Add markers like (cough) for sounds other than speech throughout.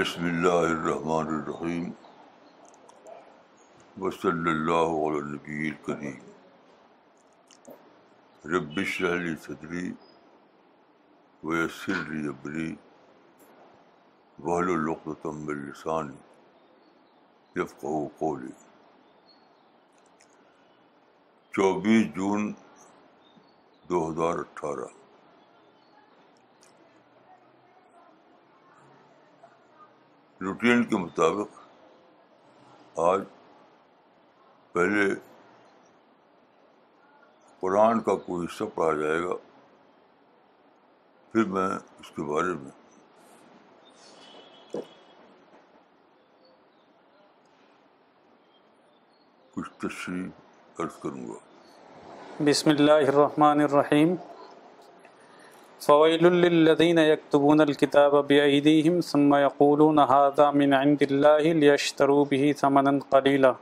بسم اللہ الرحمن الرحیم وصلی اللّہ علقیر کریم رب شہلی ویسر ویسل ابری القتم السانی چوبیس جون دو ہزار اٹھارہ روٹین کے مطابق آج پہلے قرآن کا کوئی حصہ پڑھا جائے گا پھر میں اس کے بارے میں کچھ تشریح عرض کروں گا بسم اللہ الرحمن الرحیم فویل للذین یکتبون الكتاب عیدیم ثم من عند اللہ یشتروب ہی ثمنا قلیلا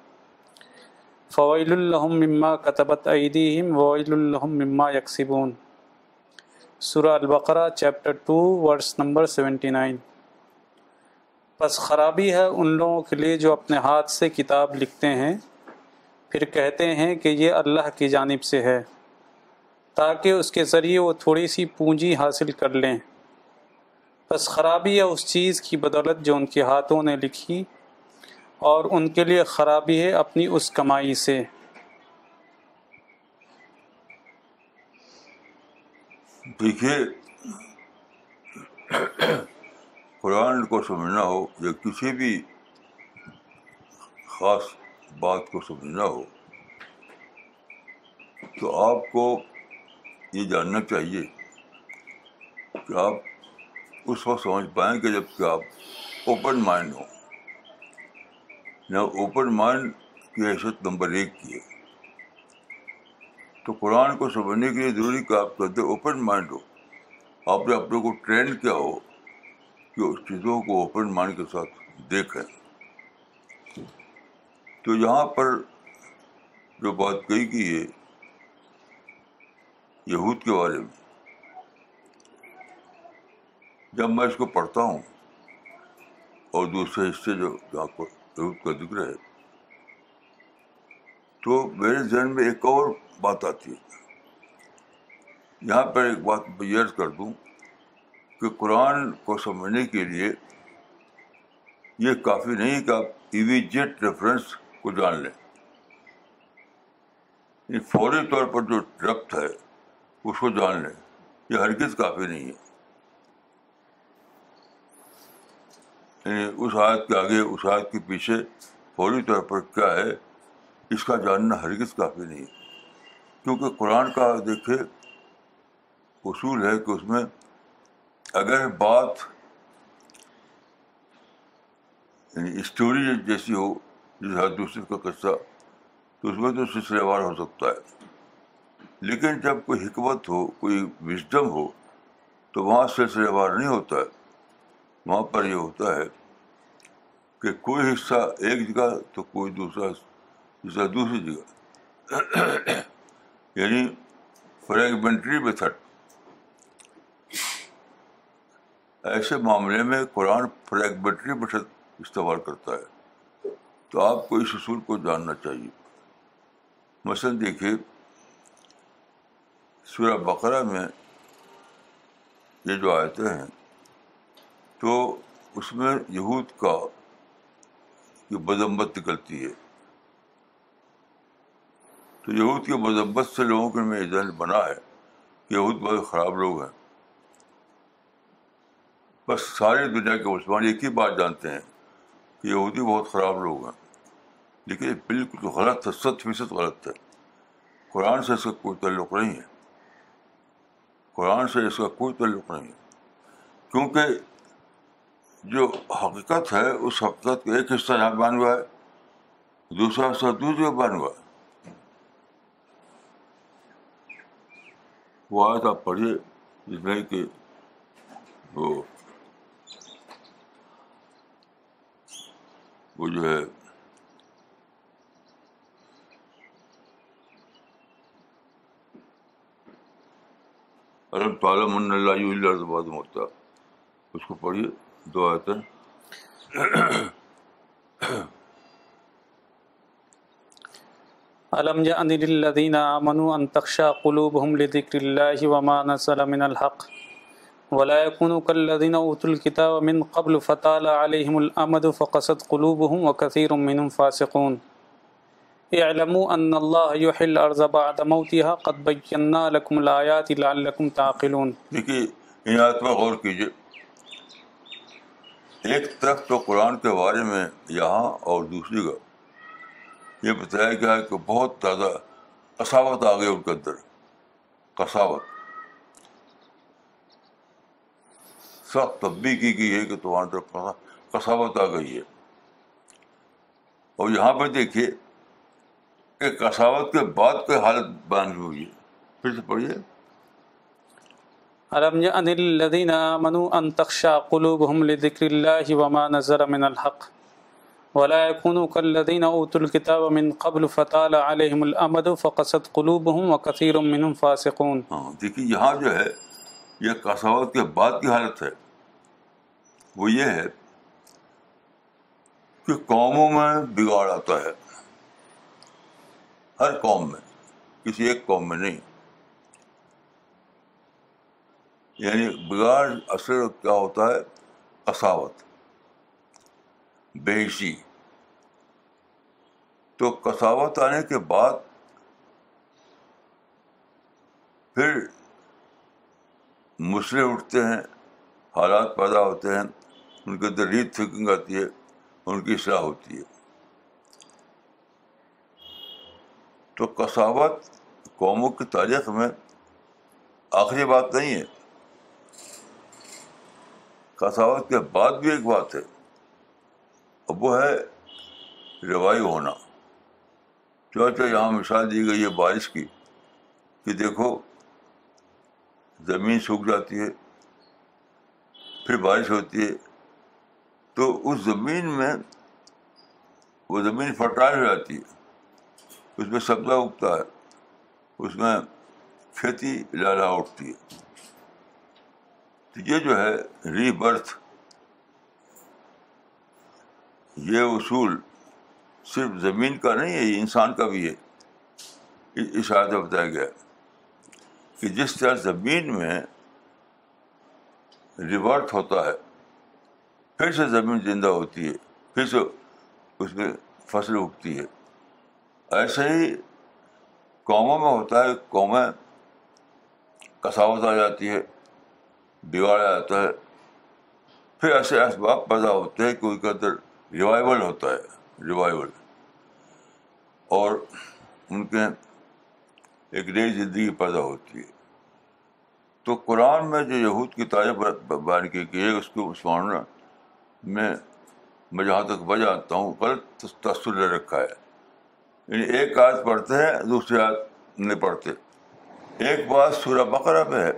فویل ایدیہم وویل لهم مما یکسبون سورہ البقرہ chapter two verse number seventy nine پس خرابی ہے ان لوگوں کے لیے جو اپنے ہاتھ سے کتاب لکھتے ہیں پھر کہتے ہیں کہ یہ اللہ کی جانب سے ہے تاکہ اس کے ذریعے وہ تھوڑی سی پونجی حاصل کر لیں بس خرابی یا اس چیز کی بدولت جو ان کے ہاتھوں نے لکھی اور ان کے لیے خرابی ہے اپنی اس کمائی سے دیکھیے قرآن کو سمجھنا ہو یا کسی بھی خاص بات کو سمجھنا ہو تو آپ کو یہ جاننا چاہیے کہ آپ اس وقت سمجھ پائیں کہ جب کہ آپ اوپن مائنڈ ہوں یا اوپن مائنڈ کی حیثیت نمبر ایک کی ہے تو قرآن کو سمجھنے کے لیے ضروری کہ آپ کہتے اوپن مائنڈ ہو آپ نے اپنے کو ٹرین کیا ہو کہ اس چیزوں کو اوپن مائنڈ کے ساتھ دیکھیں تو یہاں پر جو بات گئی کہ یہود کے بارے میں جب میں اس کو پڑھتا ہوں اور دوسرے حصے جو یہود کا ذکر ہے تو میرے ذہن میں ایک اور بات آتی ہے یہاں پر ایک بات میں یہ کر دوں کہ قرآن کو سمجھنے کے لیے یہ کافی نہیں کہ آپ ایویجیٹ ریفرنس کو جان لیں یعنی فوری طور پر جو ربط ہے اس کو جان لیں یہ ہرگز کافی نہیں ہے یعنی اس آیت کے آگے اس آیت کے پیچھے فوری طور پر کیا ہے اس کا جاننا ہرگز کافی نہیں ہے کیونکہ قرآن کا دیکھے اصول ہے کہ اس میں اگر بات یعنی اسٹوری جیسی ہو حد دوسرے کا قصہ تو اس میں تو سلسلے وار ہو سکتا ہے لیکن جب کوئی حکمت ہو کوئی وژڈم ہو تو وہاں سلسلے وار نہیں ہوتا ہے وہاں پر یہ ہوتا ہے کہ کوئی حصہ ایک جگہ تو کوئی دوسرا حصہ دوسری جگہ (coughs) یعنی فریگمنٹری میتھڈ ایسے معاملے میں قرآن فریگمنٹری میتھڈ استعمال کرتا ہے تو آپ کو اس اصول کو جاننا چاہیے مثلاً دیکھیے سورہ بقرہ میں یہ جو آتے ہیں تو اس میں یہود کا مذمت نکلتی ہے تو یہود کی مذمت سے لوگوں کے میں ذہن بنا ہے کہ یہود بہت خراب لوگ ہیں بس ساری دنیا کے مسلمان ایک ہی بات جانتے ہیں کہ یہودی بہت خراب لوگ ہیں لیکن بالکل غلط ہے ست فیصد غلط ہے قرآن سے اس کا کوئی تعلق نہیں ہے قرآن سے اس کا کوئی تعلق نہیں کیونکہ جو حقیقت ہے اس حقیقت کا ایک حصہ یہاں بن ہوا ہے دوسرا حصہ دوسرے بہن ہوا ہے وہ آیت آپ پڑھیے جس میں کہ وہ جو ہے علم تعلم ان اللہ یو اللہ سے بعد ہوتا اس کو پڑھیے دعا آتے ہیں علم جان للذین آمنوا ان تخشا قلوبهم لذکر اللہ وما نسل من الحق ولا يكونوا كالذين أوتوا الكتاب من قبل فطال عليهم الأمد فقصد قلوبهم وكثير منهم فاسقون اعلموا ان اللہ یحل ارض بعد موتها قد بینا لکم الایات لعلکم تعقلون دیکھیں ان آیات پر غور کیجئے ایک طرف تو قرآن کے بارے میں یہاں اور دوسری کا یہ بتایا گیا ہے کہ بہت زیادہ قصاوت آ گئی ان کے اندر قصاوت سخت تبدیلی کی گئی ہے کہ تمہارے اندر قصاوت آ گئی ہے اور یہاں پہ دیکھیے ایک کساوت کے بعد کوئی حالت بیان ہوئی ہے پھر سے پڑھیے الم یأن الذین آمنوا ان تخشع قلوبهم لذکر اللہ وما نزل من الحق ولا يكونوا كالذين اوتوا الكتاب من قبل فطال عليهم الامد فقست قلوبهم وكثير منهم فاسقون ہاں، دیکھیں یہاں جو ہے یہ قصاوت کے بعد کی حالت ہے وہ یہ ہے کہ قوموں میں بگاڑ آتا ہے ہر قوم میں کسی ایک قوم میں نہیں یعنی بگاڑ اثر کیا ہوتا ہے کساوت بیشی تو کساوت آنے کے بعد پھر مسلے اٹھتے ہیں حالات پیدا ہوتے ہیں ان کے اندر ریت تھنکنگ آتی ہے ان کی اصلاح ہوتی ہے تو کثاوت قوموں کی تاریخ میں آخری بات نہیں ہے کثاوت کے بعد بھی ایک بات ہے اب وہ ہے روایو ہونا چونچہ یہاں مثال دی گئی ہے بارش کی کہ دیکھو زمین سوکھ جاتی ہے پھر بارش ہوتی ہے تو اس زمین میں وہ زمین فرٹائل ہو جاتی ہے اس میں سبزہ اگتا ہے اس میں کھیتی لالا اٹھتی ہے تو یہ جو ہے ری برتھ یہ اصول صرف زمین کا نہیں ہے یہ انسان کا بھی ہے اشارہ بتایا گیا کہ جس طرح زمین میں ریورتھ ہوتا ہے پھر سے زمین زندہ ہوتی ہے پھر سے اس میں فصل اگتی ہے ایسے ہی قوموں میں ہوتا ہے قومیں کساوت آ جاتی ہے بگاڑ جاتا ہے پھر ایسے اسباب پیدا ہوتے ہیں کہ ان کے اندر ریوائول ہوتا ہے ریوائول اور ان کے ایک نئی زندگی پیدا ہوتی ہے تو قرآن میں جو یہود کی تعریف بیان کی گئی ہے اس کو معاملہ میں میں جہاں تک بجاتا ہوں غلط لے رکھا ہے یعنی ایک آیت پڑھتے ہیں دوسری آیت نہیں پڑھتے ایک بات سورہ بقرہ میں ہے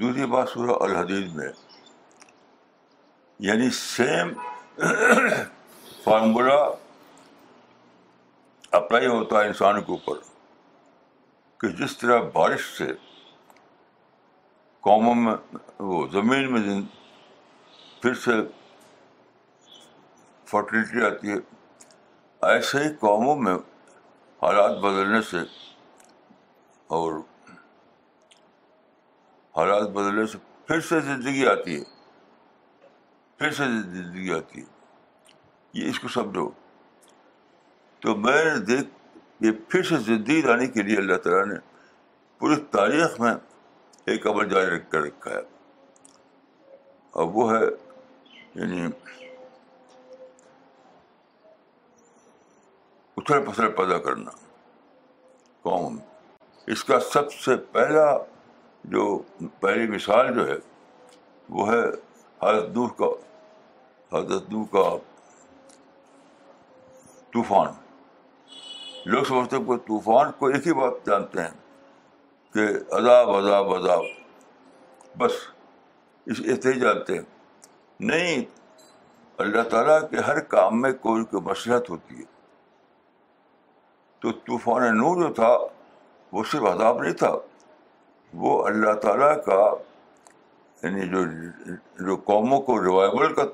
دوسری بات سورہ الحدید میں ہے یعنی سیم فارمولہ اپلائی ہوتا ہے انسان کے اوپر کہ جس طرح بارش سے قوموں میں وہ زمین میں پھر سے فرٹیلٹی آتی ہے ایسے ہی قوموں میں حالات بدلنے سے اور حالات بدلنے سے پھر سے زندگی آتی ہے پھر سے زندگی آتی ہے یہ اس کو سمجھو تو میں نے دیکھ یہ پھر سے زندگی لانے کے لیے اللہ تعالیٰ نے پوری تاریخ میں ایک عمل جاری کر رکھا ہے اور وہ ہے یعنی پسر پیدا کرنا قوم اس کا سب سے پہلا جو پہلی مثال جو ہے وہ ہے حضرت دور کا حضرت دور کا طوفان لوگ سمجھتے ہیں کہ طوفان کو ایک ہی بات جانتے ہیں کہ عذاب عذاب عذاب بس اس ہی جانتے ہیں نہیں اللہ تعالیٰ کے ہر کام میں کوئی کوئی مصلحت ہوتی ہے تو طوفان نور جو تھا وہ صرف عذاب نہیں تھا وہ اللہ تعالیٰ کا یعنی جو جو قوموں کو ریوائبل کا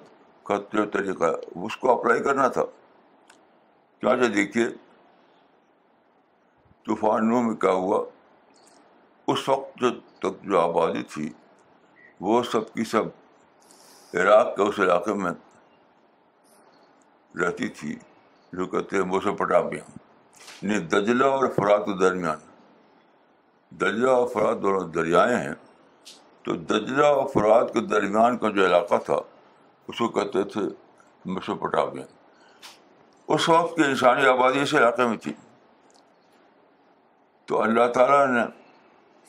کا جو طریقہ ہے اس کو اپلائی کرنا تھا کیا جو دیکھیے طوفان نو میں کیا ہوا اس وقت جو تک جو آبادی تھی وہ سب کی سب عراق کے اس علاقے میں رہتی تھی جو کہتے ہیں موسم سو بھی ہم دجلہ اور فرات کے درمیان دجلہ اور فرات دونوں دریائے ہیں تو دجلہ اور فرات کے درمیان کا جو علاقہ تھا اس کو کہتے تھے مسوپٹامیہ اس وقت کی انسانی آبادی اس علاقے میں تھی تو اللہ تعالیٰ نے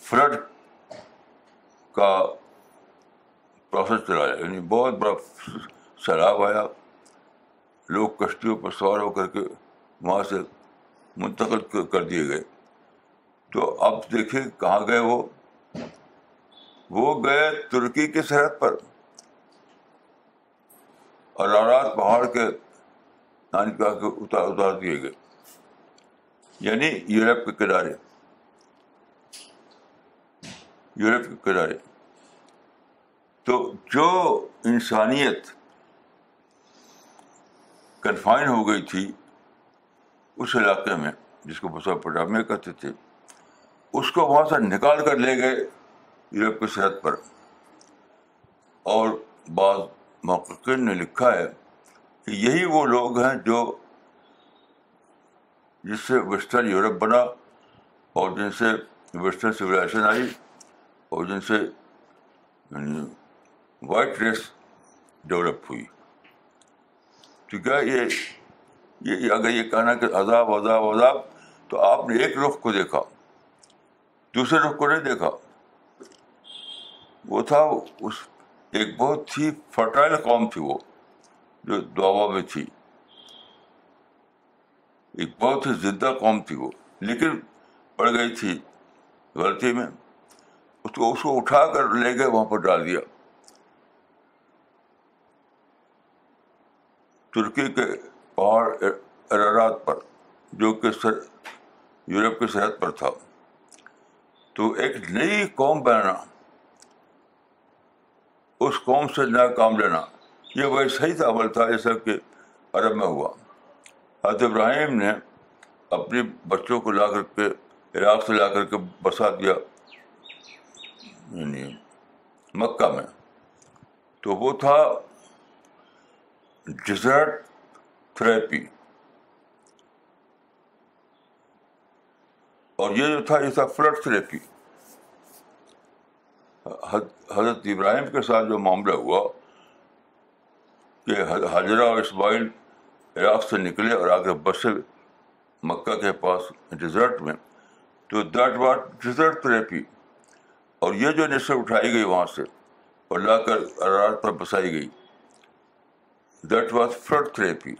فلڈ کا پروسیس چلایا یعنی بہت بڑا سیلاب آیا لوگ کشتیوں پر سوار ہو کر کے وہاں سے منتقل کر دیے گئے تو اب دیکھیں کہاں گئے وہ وہ گئے ترکی کی سرحد پر اور پہاڑ کے کے اتار اتار دیے گئے یعنی یورپ کے کنارے یورپ کے کنارے تو جو انسانیت کنفائن ہو گئی تھی اس علاقے میں جس کو بسا پٹامیا کہتے تھے اس کو وہاں سے نکال کر لے گئے یورپ کی صحت پر اور بعض محققین نے لکھا ہے کہ یہی وہ لوگ ہیں جو جس سے ویسٹرن یورپ بنا اور جن سے ویسٹرن سولیزیشن آئی اور جن سے وائٹ ریس ڈیولپ ہوئی تو کیا یہ یہ اگر یہ کہنا کہ عذاب عذاب عذاب تو آپ نے ایک رخ کو دیکھا دوسرے رخ کو نہیں دیکھا وہ تھا اس ایک بہت ہی فرٹائل قوم تھی وہ جو میں تھی ایک بہت ہی زندہ قوم تھی وہ لیکن پڑ گئی تھی غلطی میں اس اس کو کو اٹھا کر لے گئے وہاں پر ڈال دیا ترکی کے اور ارارات پر جو کہ سر یورپ کی سرحد پر تھا تو ایک نئی قوم بنانا اس قوم سے نیا کام لینا یہ وہی صحیح عمل تھا جیسا کہ عرب میں ہوا حضرت ابراہیم نے اپنے بچوں کو لا کر کے عراق سے لا کر کے بسا دیا یعنی مکہ میں تو وہ تھا ڈیزرٹ تھریپی اور یہ جو تھا یہ تھا فلڈ تھریپی حضرت ابراہیم کے ساتھ جو معاملہ ہوا کہ اور اسماعیل عراق سے نکلے اور آگے بسے مکہ کے پاس ڈیزرٹ میں تو دیٹ واٹ ڈیزرٹ تھریپی اور یہ جو نشر اٹھائی گئی وہاں سے اور لا کر ارار پر بسائی گئی دیٹ واٹ فلڈ تھریپی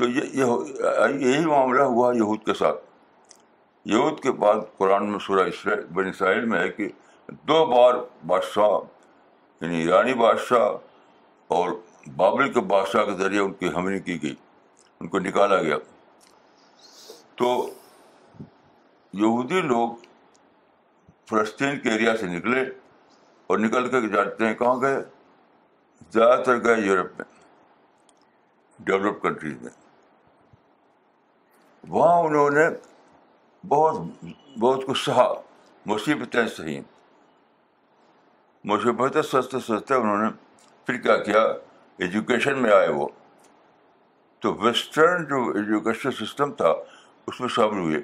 تو یہ یہی معاملہ ہوا یہود کے ساتھ یہود کے بعد قرآن میں سورہ بن اسرائیل میں ہے کہ دو بار بادشاہ یعنی ایرانی بادشاہ اور بابل کے بادشاہ کے ذریعے ان کی حملے کی گئی ان کو نکالا گیا تو یہودی لوگ فلسطین کے ایریا سے نکلے اور نکل کے جاتے ہیں کہاں گئے زیادہ تر گئے یورپ میں ڈیولپ کنٹریز میں وہاں انہوں نے بہت بہت کچھ سہا مصیبتیں سہی مصیبتیں سستے سستے انہوں نے پھر کیا کیا ایجوکیشن میں آئے وہ تو ویسٹرن جو ایجوکیشن سسٹم تھا اس میں شامل ہوئے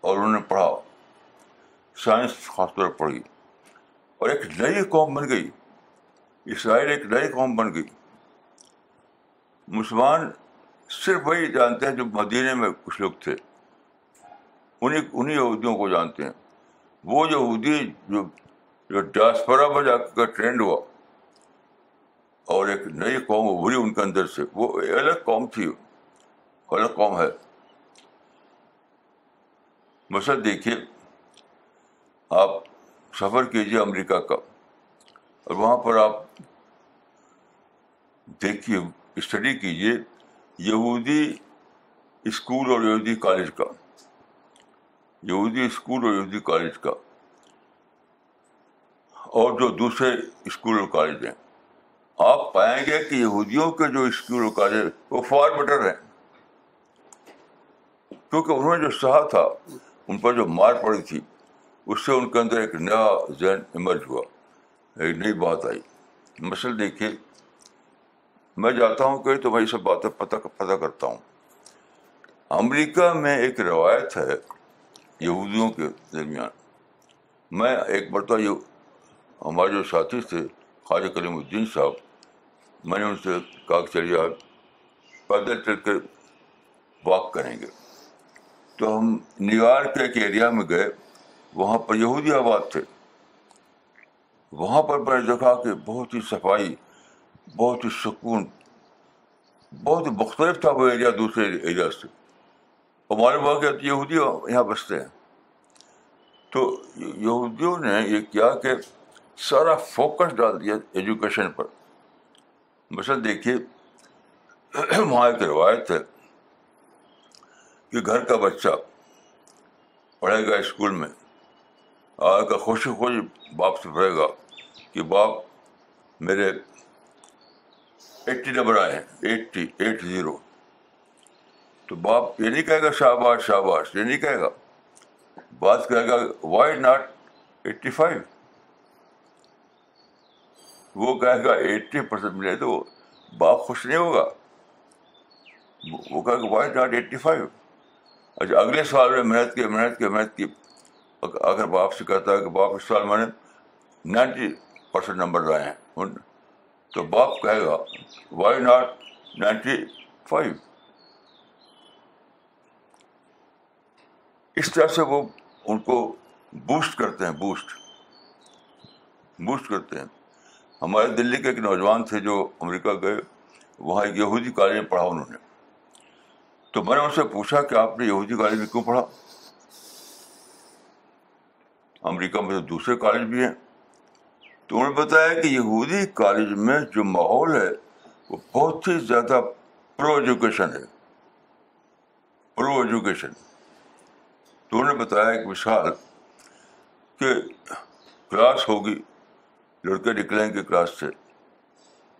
اور انہوں نے پڑھا سائنس خاص طور پر پڑھی اور ایک نئی قوم بن گئی اسرائیل ایک نئی قوم بن گئی مسلمان صرف وہی جانتے ہیں جو مدینے میں کچھ لوگ تھے انہیں انہیں یہودیوں کو جانتے ہیں وہ یہودی جو جو ڈاسپرا میں جا کر ٹرینڈ ہوا اور ایک نئی قوم ابھری ان کے اندر سے وہ الگ قوم تھی الگ قوم ہے مثلا دیکھیے آپ سفر کیجیے امریکہ کا اور وہاں پر آپ دیکھیے اسٹڈی کیجیے یہودی اسکول اور یہودی کالج کا یہودی اسکول اور یہودی کالج کا اور جو دوسرے اسکول اور کالج ہیں آپ پائیں گے کہ یہودیوں کے جو اسکول اور کالج وہ فار بیٹر ہیں کیونکہ انہوں نے جو سہا تھا ان پر جو مار پڑی تھی اس سے ان کے اندر ایک نیا ذہن ایمرج ہوا ایک نئی بات آئی مسل دیکھیے میں جاتا ہوں کہ تو میں یہ سب باتیں پتہ پتہ کرتا ہوں امریکہ میں ایک روایت ہے یہودیوں کے درمیان میں ایک مرتبہ ہمارے جو ساتھی تھے خواجہ کریم الدین صاحب میں نے ان سے کہا کہ آپ پیدل چل کر واک کریں گے تو ہم نیو یارک کے ایک ایریا میں گئے وہاں پر یہودی آباد تھے وہاں پر میں نے دیکھا کہ بہت ہی صفائی بہت ہی سکون بہت ہی مختلف تھا وہ ایریا دوسرے ایریا سے ہمارے کہ یہودی یہاں بستے ہیں تو یہودیوں نے یہ کیا کہ سارا فوکس ڈال دیا ایجوکیشن پر مثلاً دیکھیے وہاں ایک روایت ہے کہ گھر کا بچہ پڑھے گا اسکول میں خوشی خوشی باپ سے پڑھے گا کہ باپ میرے ایٹی نمبر آئے ہیں ایٹی ایٹ زیرو تو باپ یہ نہیں کہے گا شاباش شاباش یہ نہیں کہے گا بات کہے گا وائی ناٹ ایٹی فائیو وہ کہے گا ایٹی پرسینٹ ملے تو باپ خوش نہیں ہوگا وہ کہے گا وائی ناٹ ایٹی فائیو اچھا اگلے سال میں محنت کی محنت کی محنت کی اگر باپ سے کہتا ہے کہ باپ اس سال میں نے نائنٹی پرسینٹ نمبر لائے ہیں تو باپ کہے گا وائی ناٹ نائنٹی فائیو اس طرح سے وہ ان کو بوسٹ کرتے ہیں بوسٹ بوسٹ کرتے ہیں ہمارے دلی کے ایک نوجوان تھے جو امریکہ گئے وہاں یہودی کالج میں پڑھا انہوں نے تو میں نے ان سے پوچھا کہ آپ نے یہودی کالج میں کیوں پڑھا امریکہ میں تو دوسرے کالج بھی ہیں تو انہوں نے بتایا کہ یہودی کالج میں جو ماحول ہے وہ بہت ہی زیادہ پرو ایجوکیشن ہے پرو ایجوکیشن تو انہوں نے بتایا ایک مثال کہ کلاس ہوگی لڑکے نکلیں گے کلاس سے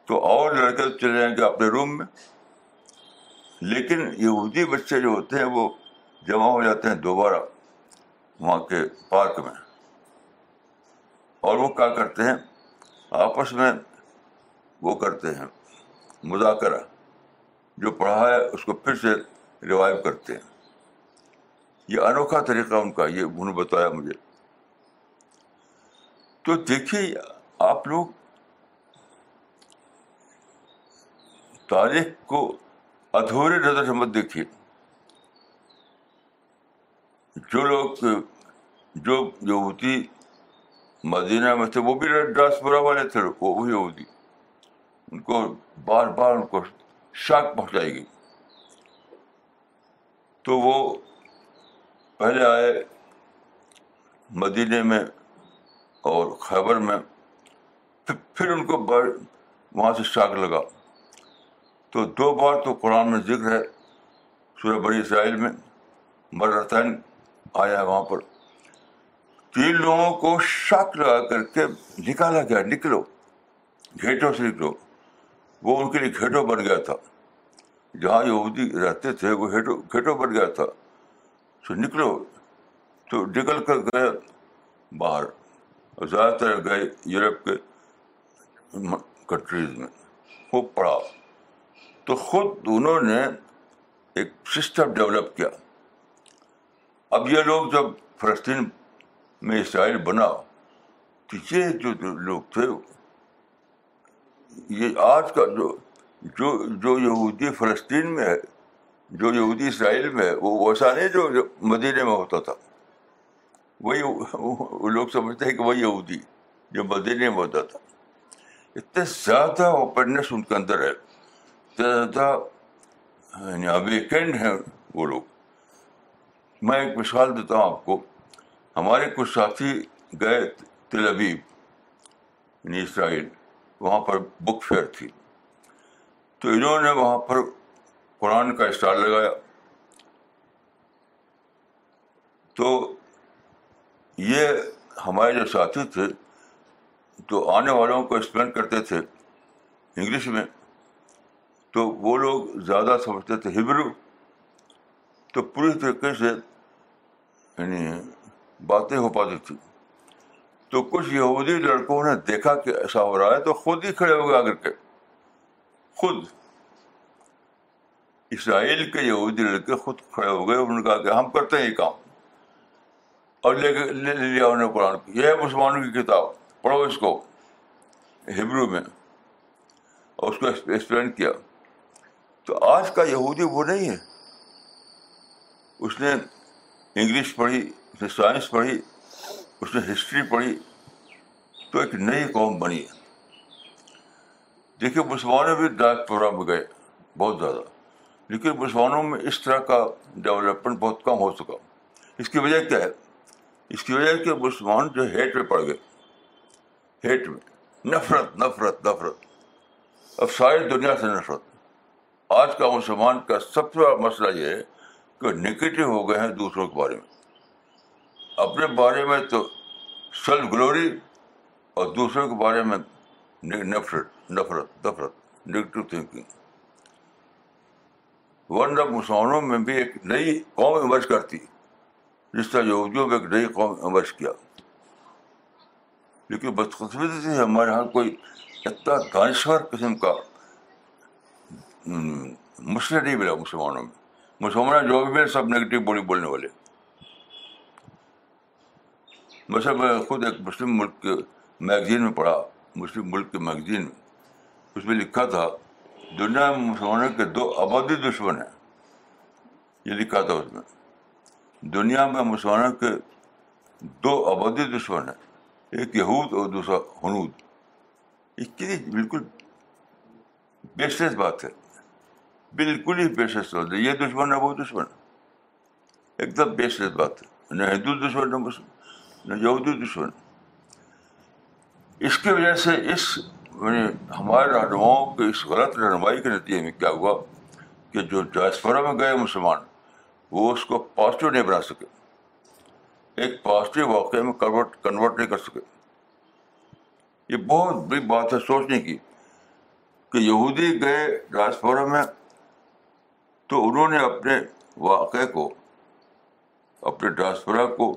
تو اور لڑکے چلے جائیں گے اپنے روم میں لیکن یہودی بچے جو ہوتے ہیں وہ جمع ہو جاتے ہیں دوبارہ وہاں کے پارک میں اور وہ کیا کرتے ہیں آپس میں وہ کرتے ہیں مذاکرہ جو پڑھا ہے اس کو پھر سے ریوائو کرتے ہیں یہ انوکھا طریقہ ان کا یہ انہوں نے بتایا مجھے تو دیکھیے آپ لوگ تاریخ کو ادھورے نظر سے مت دیکھیے جو لوگ جو ہوتی مدینہ میں تھے وہ بھی ریڈ برا والے تھے وہی ہو گئی ان کو بار بار ان کو شاک پہنچائی گئی تو وہ پہلے آئے مدینہ میں اور خیبر میں پھر ان کو بار وہاں سے شاک لگا تو دو بار تو قرآن میں ذکر ہے سورہ بڑی اسرائیل میں مرتن آیا ہے وہاں پر تین لوگوں کو شک لگا کر کے نکالا گیا نکلو گھیٹوں سے نکلو وہ ان کے لیے گھیٹوں بن گیا تھا جہاں یہودی رہتے تھے وہ گھیٹوں بن گیا تھا تو نکلو تو نکل کر گئے باہر زیادہ تر گئے یورپ کے کنٹریز میں وہ پڑھا تو خود انہوں نے ایک سسٹم ڈیولپ کیا اب یہ لوگ جب فلسطین میں اسرائیل بنا تو یہ جو لوگ تھے یہ آج کا جو جو جو یہودی فلسطین میں ہے جو یہودی اسرائیل میں ہے وہ ویسا نہیں جو مدینہ میں ہوتا تھا وہی وہ لوگ سمجھتے ہیں کہ وہ یہودی جو مدینہ میں ہوتا تھا اتنے زیادہ اوپننیس ان کے اندر ہے اتنا زیادہ یہاں یعنی ویکینڈ ہیں وہ لوگ میں ایک مثال دیتا ہوں آپ کو ہمارے کچھ ساتھی گئے تل ابیب یعنی اسرائیل وہاں پر بک فیئر تھی تو انہوں نے وہاں پر قرآن کا اسٹال لگایا تو یہ ہمارے جو ساتھی تھے تو آنے والوں کو ایکسپلین کرتے تھے انگلش میں تو وہ لوگ زیادہ سمجھتے تھے ہبرو تو پوری طریقے سے یعنی باتیں ہو پاتی تھی تو کچھ یہودی لڑکوں نے دیکھا کہ ایسا ہو رہا ہے تو خود ہی کھڑے ہو گئے کے خود اسرائیل کے یہودی لڑکے خود کھڑے ہو گئے انہوں نے کہا کہ ہم کرتے ہیں یہ کام اور لے لے کے لیا قرآن یہ مسلمانوں کی کتاب پڑھو اس کو ہبرو میں اور اس کو ایکسپلین کیا تو آج کا یہودی وہ نہیں ہے اس نے انگلش پڑھی اس نے سائنس پڑھی اس نے ہسٹری پڑھی تو ایک نئی قوم بنی دیکھیے مسلمانوں بھی ڈائک پروگرام میں گئے بہت زیادہ لیکن مسلمانوں میں اس طرح کا ڈیولپمنٹ بہت کم ہو سکا اس کی وجہ کیا ہے اس کی وجہ کہ مسلمان جو ہیٹ میں پڑ گئے ہیٹ میں نفرت نفرت نفرت اب ساری دنیا سے نفرت آج کا مسلمان کا سب سے بڑا مسئلہ یہ ہے کہ نگیٹو ہو گئے ہیں دوسروں کے بارے میں اپنے بارے میں تو سیلف گلوری اور دوسروں کے بارے میں نفرت نفرت نفرت نگیٹو ون ورنہ مسلمانوں میں بھی ایک نئی قوم امرج کرتی جس طرح یہ نئی قوم امرج کیا لیکن بدقسمتی سے ہمارے یہاں کوئی اتنا دانشور قسم کا مسئلہ نہیں ملا مسلمانوں میں مسلمان جو بھی سب نگیٹو بولی بولنے والے ویسے میں خود ایک مسلم ملک کے میگزین میں پڑھا مسلم ملک کے میگزین میں اس میں لکھا تھا دنیا میں مسلمانوں کے دو آبادی دشمن ہیں یہ لکھا تھا اس میں دنیا میں مسلمانوں کے دو آبادی دشمن ہیں ایک یہود اور دوسرا حنود اس کی بالکل بیشرت بات ہے بالکل ہی بات ہے یہ دشمن ہے وہ دشمن ہے ایک دم بیشرت بات ہے نہ ہندو دشمن نہ مسلم یہودی دشمن اس کی وجہ سے اس یعنی ہمارے رہنماؤں کے اس غلط رہنمائی کے نتیجے میں کیا ہوا کہ جو ڈرائسپورہ میں گئے مسلمان وہ اس کو پازیٹیو نہیں بنا سکے ایک پازیٹیو واقعے میں کنورٹ کنورٹ نہیں کر سکے یہ بہت بڑی بات ہے سوچنے کی کہ یہودی گئے ڈرسپورہ میں تو انہوں نے اپنے واقعے کو اپنے ڈاسپورا کو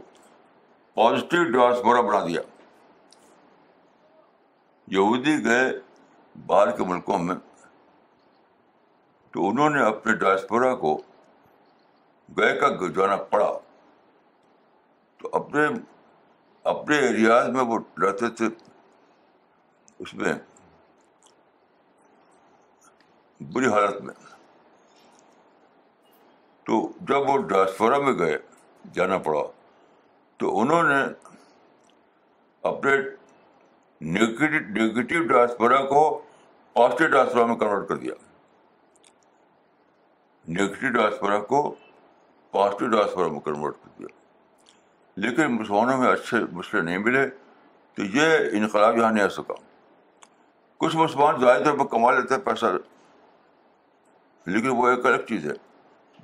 پازیٹیو ڈانسپورہ بنا دیا یہودی گئے باہر کے ملکوں میں تو انہوں نے اپنے ڈاسپورا کو گئے کا کے پڑا تو اپنے اپنے ایریاز میں وہ رہتے تھے اس میں بری حالت میں تو جب وہ ڈاسپورا میں گئے جانا پڑا تو انہوں نے اپنے نگیٹو ڈاسپورا کو پازیٹیو ڈاسپورا میں کنورٹ کر دیا نگیٹو ڈاسپورا کو پازیٹیو ڈاسپورا میں کنورٹ کر دیا لیکن مسلمانوں میں اچھے مسئلے نہیں ملے تو یہ انقلاب یہاں نہیں آ سکا کچھ مسلمان طور پر کما لیتے ہیں پیسہ لیکن وہ ایک الگ چیز ہے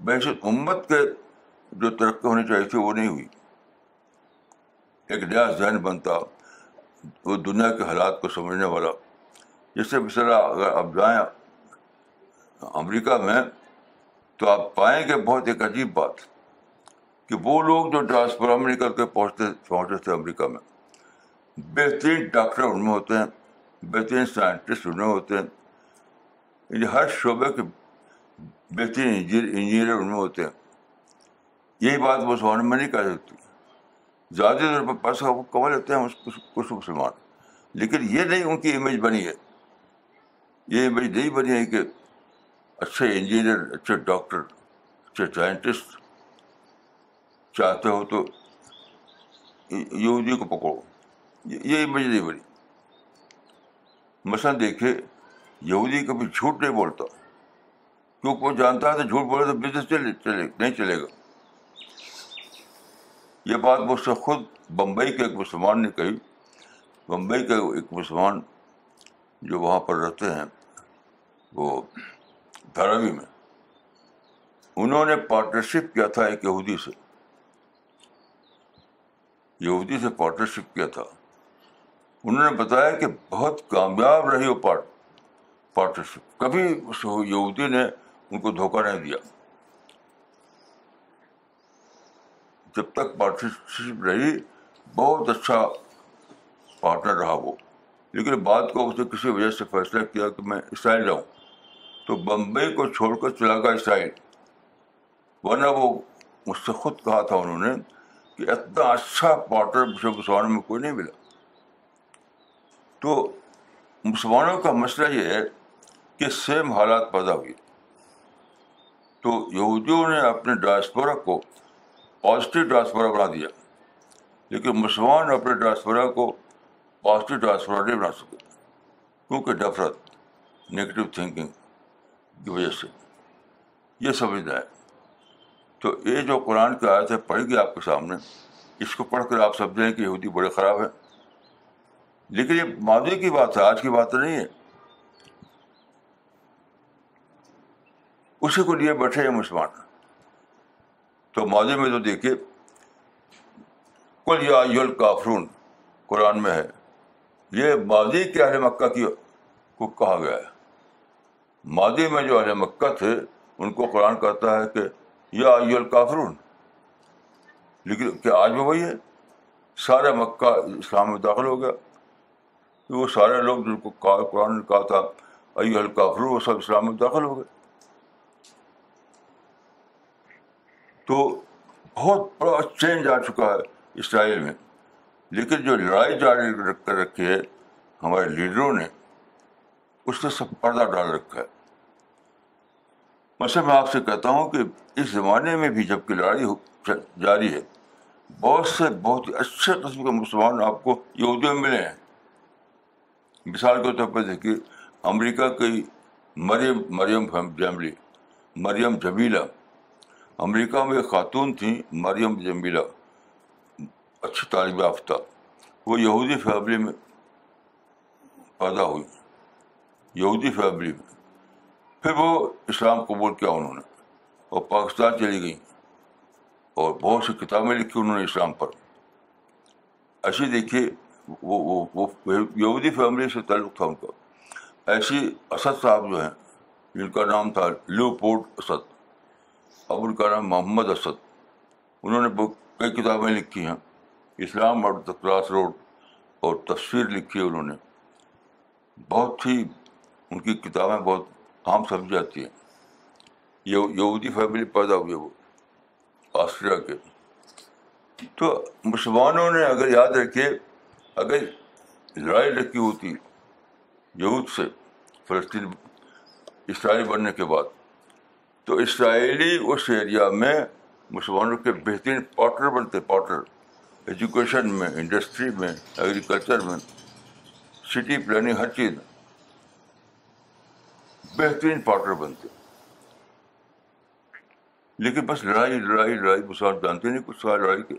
بحث امت کے جو ترقی ہونی چاہیے تھی وہ نہیں ہوئی ایک نیا ذہن بنتا وہ دنیا کے حالات کو سمجھنے والا جس سے مثلا اگر آپ جائیں امریکہ میں تو آپ پائیں گے بہت ایک عجیب بات کہ وہ لوگ جو نکل کے پہنچتے پہنچے تھے امریکہ میں بہترین ڈاکٹر ان میں ہوتے ہیں بہترین سائنٹسٹ ان میں ہوتے ہیں ہر شعبے کے بہترین انجینئر ان میں ہوتے ہیں یہی بات وہ سمجھ میں نہیں کہہ سکتی زیادہ طور پر پیسہ وہ کما لیتے ہیں کچھ مسلمان لیکن یہ نہیں ان کی امیج بنی ہے یہ امیج نہیں بنی ہے کہ اچھے انجینئر اچھے ڈاکٹر اچھے سائنٹسٹ چاہتے ہو تو یہودی کو پکڑو یہ امیج نہیں بنی مثلاً دیکھے یہودی کبھی جھوٹ نہیں بولتا کیونکہ وہ جانتا ہے تو جھوٹ بولے تو بزنس چلے چلے نہیں چلے گا یہ بات مجھ سے خود بمبئی کے ایک مسلمان نے کہی بمبئی کے ایک مسلمان جو وہاں پر رہتے ہیں وہ دھاروی میں انہوں نے پارٹنرشپ کیا تھا ایک یہودی سے یہودی سے پارٹنرشپ کیا تھا انہوں نے بتایا کہ بہت کامیاب رہی وہ پارٹنرشپ کبھی اس یہودی نے ان کو دھوکہ نہیں دیا جب تک پارٹنرشپ رہی بہت اچھا پارٹنر رہا وہ لیکن بعد کو کسی وجہ سے فیصلہ کیا کہ میں اسرائیل جاؤں تو بمبئی کو چھوڑ کر چلا گیا اسرائیل ورنہ وہ مجھ سے خود کہا تھا انہوں نے کہ اتنا اچھا پارٹنر مجھے مسلمانوں میں کوئی نہیں ملا تو مسلمانوں کا مسئلہ یہ ہے کہ سیم حالات پیدا ہوئی تو یہودیوں نے اپنے ڈائسپورا کو پازیٹیو ٹرانسفرا بنا دیا لیکن مسلمان اپنے ڈرسپورا کو پازیٹیو ٹرانسفورا نہیں بنا سکے کیونکہ نفرت نگیٹو تھنکنگ کی وجہ سے یہ سمجھنا ہے تو یہ جو قرآن کی آیت ہے پڑھ گئی آپ کے سامنے اس کو پڑھ کر آپ سمجھیں کہ یہودی بڑے خراب ہیں لیکن یہ مادری کی بات ہے آج کی بات نہیں ہے اسی کو لیے بیٹھے ہیں مسلمان تو ماضی میں تو دیکھیے کل یا یل کافرون قرآن میں ہے یہ ماضی کے اہل مکہ کی کو کہا گیا ہے ماضی میں جو اہل مکہ تھے ان کو قرآن کہتا ہے کہ یا یل کافرون لیکن کیا آج میں وہی ہے سارے مکہ اسلام میں داخل ہو گیا کہ وہ سارے لوگ جن کو قرآن نے کہا تھا ائی الکافر وہ سب اسلام میں داخل ہو گئے تو بہت بڑا چینج آ چکا ہے اسرائیل میں لیکن جو لڑائی جاری رکھ رکھی ہے ہمارے لیڈروں نے اس نے سب پردہ ڈال رکھا ہے مثلا میں آپ سے کہتا ہوں کہ اس زمانے میں بھی جب کہ لڑائی جاری ہے بہت سے بہت ہی اچھے قسم کے مسلمان آپ کو میں ملے ہیں مثال کے طور پر دیکھیے امریکہ کی مریم مریم فیملی مریم جمیلہ امریکہ میں ایک خاتون تھیں مریم جمبیلا اچھی طالب یافتہ وہ یہودی فیملی میں پیدا ہوئی یہودی فیملی میں پھر وہ اسلام قبول کیا انہوں نے اور پاکستان چلی گئیں اور بہت سی کتابیں لکھی انہوں نے اسلام پر ایسے دیکھیے وہ وہ یہودی فیملی سے تعلق تھا ان کا ایسی اسد صاحب جو ہیں جن کا نام تھا لیو پورٹ اسد نام محمد اسد انہوں نے بک کئی کتابیں لکھی ہیں اسلام اور دا کراس روڈ اور تفسیر لکھی ہے انہوں نے بہت ہی ان کی کتابیں بہت عام سمجھ جاتی ہیں یہودی فیملی پیدا ہوئی وہ آسٹریا کے تو مسلمانوں نے اگر یاد رکھے اگر لڑائی رکھی ہوتی یہود سے فلسطین اسرائیل بننے کے بعد تو اسرائیلی اس ایریا میں مسلمانوں کے بہترین پارٹنر بنتے پارٹنر ایجوکیشن میں انڈسٹری میں ایگریکلچر میں سٹی پلاننگ ہر چیز بہترین پارٹنر بنتے لیکن بس لڑائی لڑائی لڑائی مسلمان جانتے نہیں کچھ سارے لڑائی کے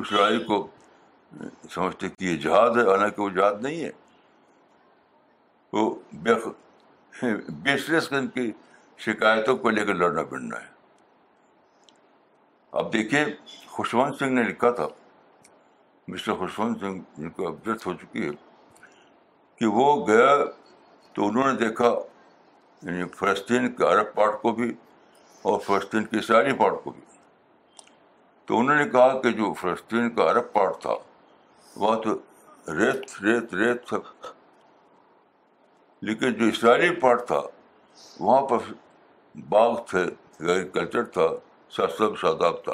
اس لڑائی کو سمجھتے کہ یہ جہاد ہے حالانکہ وہ جہاد نہیں ہے وہ (laughs) بیسلیس قسم کی شکایتوں کو لے کر لڑنا پڑنا ہے اب دیکھیے خوشونت سنگھ نے لکھا تھا مسٹر خوشونت سنگھ جن کو اب ہو چکی ہے کہ وہ گیا تو انہوں نے دیکھا یعنی فلسطین کے عرب پارٹ کو بھی اور فلسطین کے اسرائیلی پارٹ کو بھی تو انہوں نے کہا کہ جو فلسطین کا عرب پارٹ تھا وہ تو ریت ریت ریت تھا لیکن جو اسرائیلی پارٹ تھا وہاں پر باغ تھے ایگریکلچر تھا سرسب شاداب تھا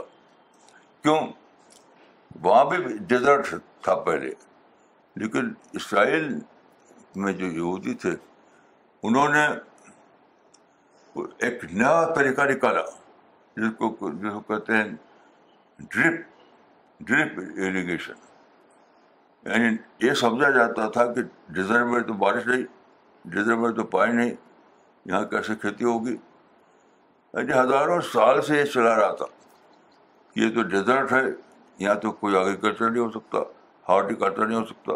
کیوں وہاں بھی ڈیزرٹ تھا پہلے لیکن اسرائیل میں جو یہودی تھے انہوں نے ایک نیا طریقہ نکالا جس کو جس کو کہتے ہیں ڈرپ ڈرپ اریگیشن یعنی یہ سمجھا جاتا تھا کہ ڈیزرٹ میں تو بارش نہیں ڈیزرٹ میں تو پانی نہیں یہاں کیسے کھیتی ہوگی جو ہزاروں سال سے یہ چلا رہا تھا یہ تو ڈیزرٹ ہے یہاں تو کوئی ایگریکلچر نہیں ہو سکتا ہارٹیکلچر نہیں ہو سکتا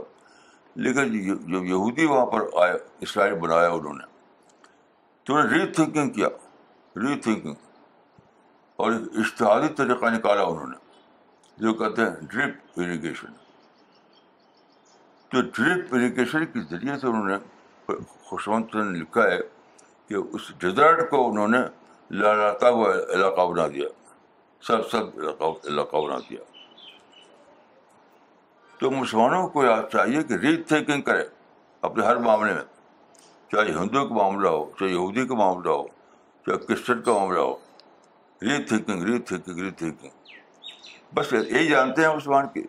لیکن جو یہودی وہاں پر آیا اسرائیل بنایا انہوں نے تو نے ری تھنکنگ کیا ری تھنکنگ اور ایک اشتہادی طریقہ نکالا انہوں نے جو کہتے ہیں ڈرپ اریگیشن تو ڈرپ اریگیشن کے ذریعے سے انہوں نے خوشونت نے لکھا ہے کہ اس ڈیزرٹ کو انہوں نے لہراتا ہوا علاقہ بنا دیا سب سب علاقہ بنا دیا تو مسلمانوں کو یاد چاہیے کہ ری تھنکنگ کرے اپنے ہر معاملے میں چاہے ہندو کا معاملہ ہو چاہے یہودی کا معاملہ ہو چاہے کرسچن کا معاملہ ہو rethinking rethinking rethinking بس یہی جانتے ہیں مسلمان کی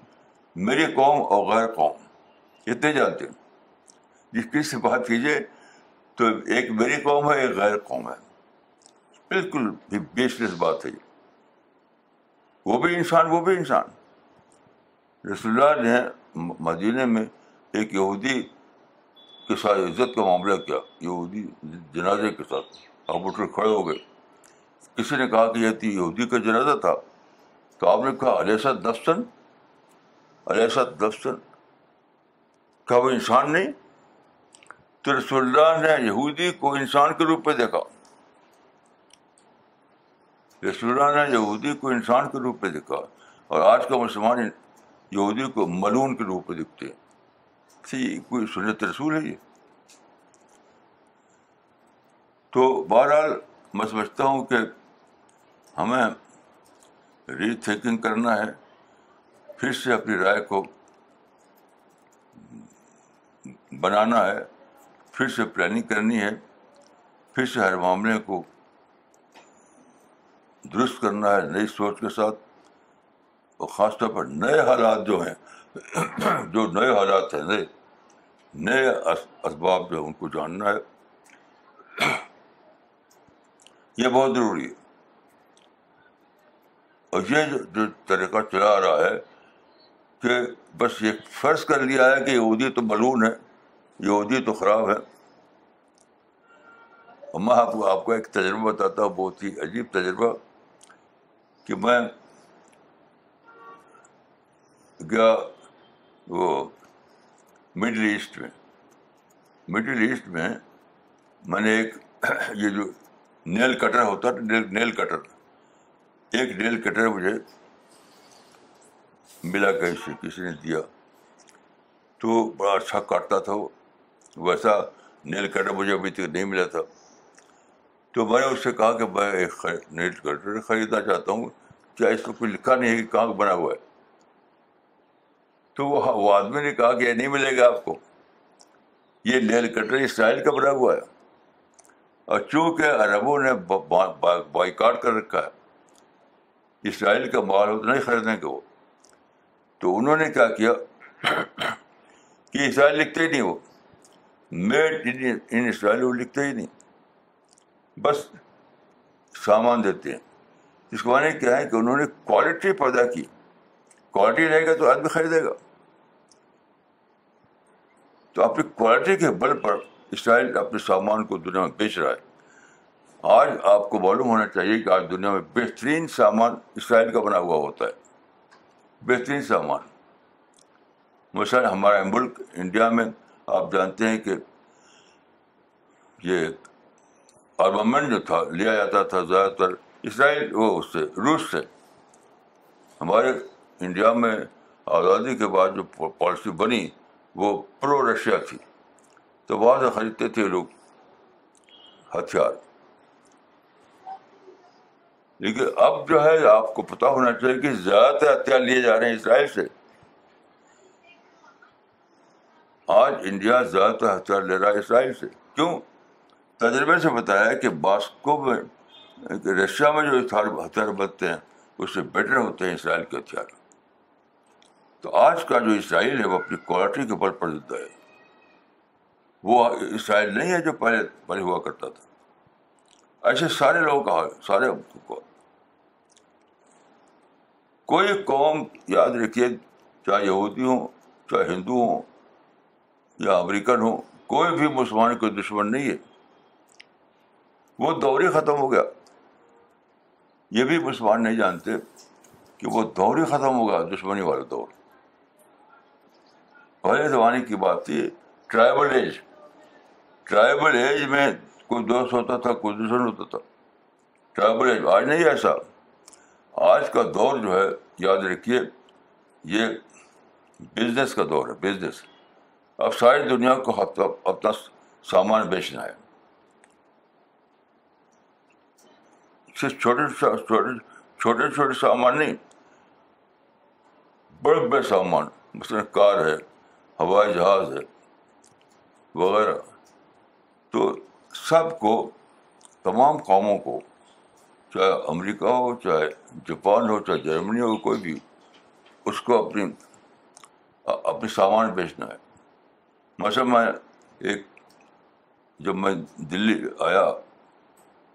میری قوم اور غیر قوم اتنے جانتے ہیں جس کی سے بات کیجیے تو ایک میری قوم ہے ایک غیر قوم ہے بالکل بھی بیس لیس بات ہے یہ وہ بھی انسان وہ بھی انسان رسول اللہ نے مدینہ میں ایک یہودی کے ساتھ عزت کا معاملہ کیا یہودی جنازے کے ساتھ آپ اٹھ کھڑے ہو گئے کسی نے کہا کہ یہ تھی یہودی کا جنازہ تھا تو آپ نے کہا سات دفتن کیا وہ انسان نہیں تو رسول اللہ نے یہودی کو انسان کے روپ میں دیکھا رسول اللہ نے یہودی کو انسان کے روپ پہ دکھا اور آج کا مسلمان یہودی کو ملون کے روپ پہ دکھتے ہیں کوئی سنت رسول ہے یہ تو بہرحال میں سمجھتا ہوں کہ ہمیں ری تھنکنگ کرنا ہے پھر سے اپنی رائے کو بنانا ہے پھر سے پلاننگ کرنی ہے پھر سے ہر معاملے کو درست کرنا ہے نئی سوچ کے ساتھ اور خاص طور پر نئے حالات جو ہیں جو نئے حالات ہیں نئے نئے اسباب جو ہیں ان کو جاننا ہے یہ بہت ضروری ہے اور یہ جو طریقہ چلا رہا ہے کہ بس یہ فرض کر لیا ہے کہ یہودی تو ملون ہے یہودی تو خراب ہے اور میں آپ کو آپ کو ایک تجربہ بتاتا ہوں بہت ہی عجیب تجربہ کہ میں گیا وہ مڈل ایسٹ میں مڈل ایسٹ میں میں نے ایک یہ جو نیل کٹر ہوتا نیل کٹر ایک نیل کٹر مجھے ملا کہیں سے کسی نے دیا تو بڑا اچھا کاٹتا تھا وہ ویسا نیل کٹر مجھے ابھی تک نہیں ملا تھا تو میں نے اس سے کہا کہ میں ایک نیل کٹر خریدنا چاہتا ہوں کیا اس کو کوئی لکھا نہیں ہے کہ کہاں بنا ہوا ہے تو وہ آدمی نے کہا کہ یہ نہیں ملے گا آپ کو یہ نیل کٹر اسرائیل کا بنا ہوا ہے اور چونکہ عربوں نے بائیکاٹ کر رکھا ہے اسرائیل کا مال نہیں خریدنے کے وہ تو انہوں نے کیا کیا کہ اسرائیل لکھتے ہی نہیں وہ میڈ ان اسرائیل وہ لکھتے ہی نہیں بس سامان دیتے ہیں اس کو کیا ہے کہ انہوں نے کوالٹی پیدا کی کوالٹی رہے گا تو آدمی خریدے گا تو اپنی کوالٹی کے بل پر اسرائیل اپنے سامان کو دنیا میں بیچ رہا ہے آج آپ کو معلوم ہونا چاہیے کہ آج دنیا میں بہترین سامان اسرائیل کا بنا ہوا ہوتا ہے بہترین سامان مثلاً ہمارے ملک انڈیا میں آپ جانتے ہیں کہ یہ آرمامنٹ جو تھا لیا جاتا تھا زیادہ تر اسرائیل وہ اس سے روس سے ہمارے انڈیا میں آزادی کے بعد جو پالیسی بنی وہ پرو رشیا تھی تو وہاں سے خریدتے تھے لوگ ہتھیار لیکن اب جو ہے آپ کو پتا ہونا چاہیے کہ زیادہ تر ہتھیار لیے جا رہے ہیں اسرائیل سے آج انڈیا زیادہ تر ہتھیار لے رہا ہے اسرائیل سے کیوں تجربے سے بتایا کہ باسکو میں رشیا میں جو ہتھیار بنتے ہیں اس سے بیٹر ہوتے ہیں اسرائیل کے ہتھیار تو آج کا جو اسرائیل ہے وہ اپنی کوالٹی کے بل پر زندہ ہے وہ اسرائیل نہیں ہے جو پہلے پہلے ہوا کرتا تھا ایسے سارے لوگوں کا سارے کوئی قوم یاد رکھیے چاہے یہودی ہوں چاہے ہندو ہوں یا امریکن ہوں کوئی بھی مسلمان کو دشمن نہیں ہے وہ دور ہی ختم ہو گیا یہ بھی مسلمان نہیں جانتے کہ وہ دور ہی ختم ہو گیا دشمنی والا دور پہلے زمانے کی بات تھی ٹرائبل ایج ٹرائبل ایج میں کوئی دوست ہوتا تھا کوئی دشمن ہوتا تھا ٹرائبل ایج آج نہیں ایسا آج کا دور جو ہے یاد رکھیے یہ بزنس کا دور ہے بزنس اب ساری دنیا کو اپنا سامان بیچنا ہے چھوٹے چھوٹے چھوٹے چھوٹے سامان نہیں بڑے بڑے سامان مثلاً کار ہے ہوائی جہاز ہے وغیرہ تو سب کو تمام قوموں کو چاہے امریکہ ہو چاہے جاپان ہو چاہے جرمنی ہو کوئی بھی اس کو اپنی اپنے سامان بیچنا ہے مثلا میں ایک جب میں دلی آیا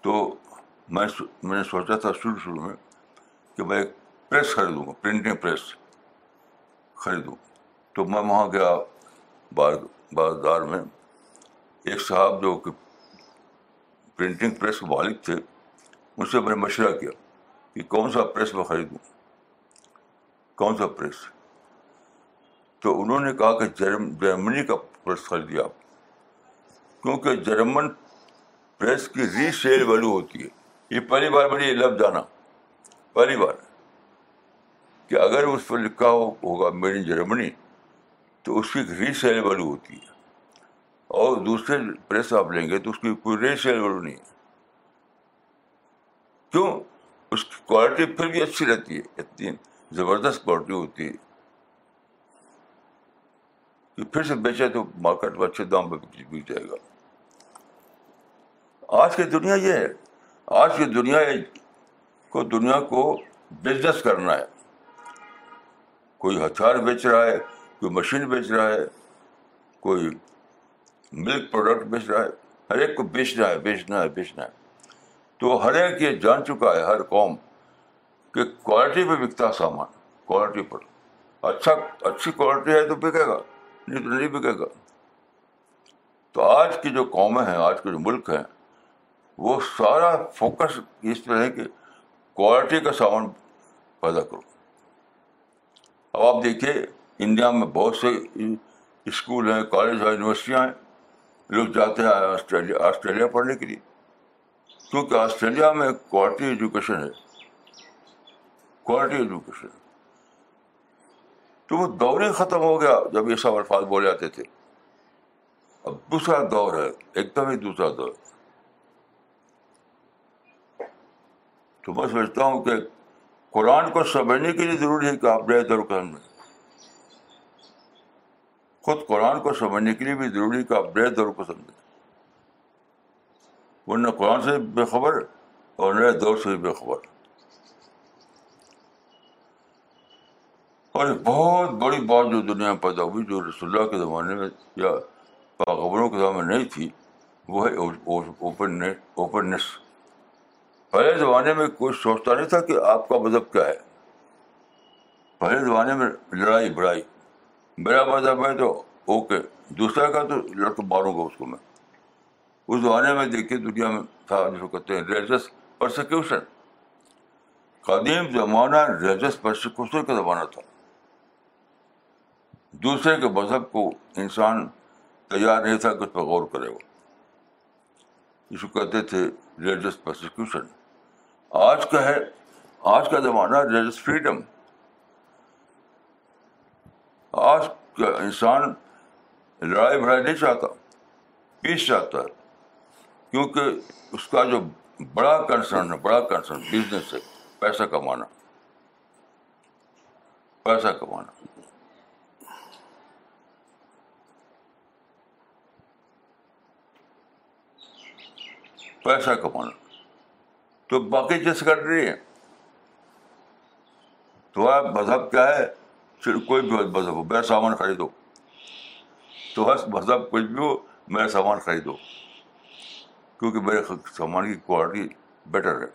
تو میں میں نے سوچا تھا شروع شروع میں کہ میں ایک پریس خریدوں گا پرنٹنگ پریس خریدوں تو میں وہاں گیا بازار میں ایک صاحب جو کہ پرنٹنگ پریس مالک تھے ان سے میں نے مشورہ کیا کہ کون سا پریس میں خریدوں کون سا پریس تو انہوں نے کہا کہ جرم جرمنی کا پریس خریدیے آپ کیونکہ جرمن پریس کی ری سیل ویلو ہوتی ہے یہ پہلی بار یہ لفظ جانا پہلی بار کہ اگر اس پر لکھا ہو, ہوگا میڈ ان جرمنی تو اس کی ایک ریسیل ویلو ہوتی ہے اور دوسرے پریس آپ لیں گے تو اس کی کوئی ریسیل ویلو نہیں ہے کیوں اس کی کوالٹی پھر بھی اچھی رہتی ہے اتنی زبردست کوالٹی ہوتی ہے کہ پھر سے بیچے تو مارکیٹ میں اچھے دام پہ بک جائے گا آج کی دنیا یہ ہے آج کی دنیا کو دنیا کو بزنس کرنا ہے کوئی ہتھیار بیچ رہا ہے کوئی مشین بیچ رہا ہے کوئی ملک پروڈکٹ بیچ رہا ہے ہر ایک کو بیچنا ہے بیچنا ہے بیچنا ہے تو ہر ایک یہ جان چکا ہے ہر قوم کہ کوالٹی پہ بکتا ہے سامان کوالٹی پر اچھا اچھی کوالٹی ہے تو بکے گا نہیں تو نہیں بکے گا تو آج کی جو قومیں ہیں آج کے جو ملک ہیں وہ سارا فوکس اس پہ ہے کہ کوالٹی کا سامان پیدا کرو اب آپ دیکھیے انڈیا میں بہت سے اسکول ہیں کالج ہیں یونیورسٹیاں ہیں لوگ جاتے ہیں آسٹریلیا آسٹریلیا پڑھنے کے لیے کیونکہ آسٹریلیا میں کوالٹی ایجوکیشن ہے کوالٹی ایجوکیشن تو وہ دور ہی ختم ہو گیا جب یہ سب الفاظ بولے جاتے تھے اب دوسرا دور ہے ایک دم ہی دوسرا دور ہے تو میں سمجھتا ہوں کہ قرآن کو سمجھنے کے لیے ضروری ہے کہ آپ جائیں دور میں خود قرآن کو سمجھنے کے لیے بھی ضروری ہے کہ آپ نے دور کو سمجھیں وہ نہ قرآن سے بے خبر اور نئے دور سے بے خبر اور بہت بڑی بات جو دنیا میں پیدا ہوئی جو رسول اللہ کے زمانے میں یا پاغبروں کے زمانے میں نہیں تھی وہ ہے اوپن پہلے زمانے میں کوئی سوچتا نہیں تھا کہ آپ کا مذہب کیا ہے پہلے زمانے میں لڑائی بڑائی میرا مذہب ہے تو اوکے دوسرا کا تو لڑک ماروں گا اس کو میں اس زمانے میں دیکھیے دنیا میں تھا جس کو کہتے ہیں ریلیجس پرسیکیوشن قدیم زمانہ ریلیجس پرسیکیوشن کا زمانہ تھا دوسرے کے مذہب کو انسان تیار نہیں تھا کہ اس پہ غور کرے وہ کو کہتے تھے ریلیجس پروسیکیوشن آج کا ہے آج کا زمانہ ریلیجس فریڈم آج کا انسان لڑائی بھڑائی نہیں چاہتا پیس چاہتا ہے کیونکہ اس کا جو بڑا کنسرن ہے بڑا کنسرن بزنس ہے پیسہ کمانا پیسہ کمانا پیسہ کمانا تو باقی چیز کر رہی ہے تو مذہب کیا ہے صرف کوئی بھی مذہب ہو میرا سامان خریدو تو مذہب کچھ بھی ہو میرا سامان خریدو کیونکہ میرے سامان کی کوالٹی بیٹر ہے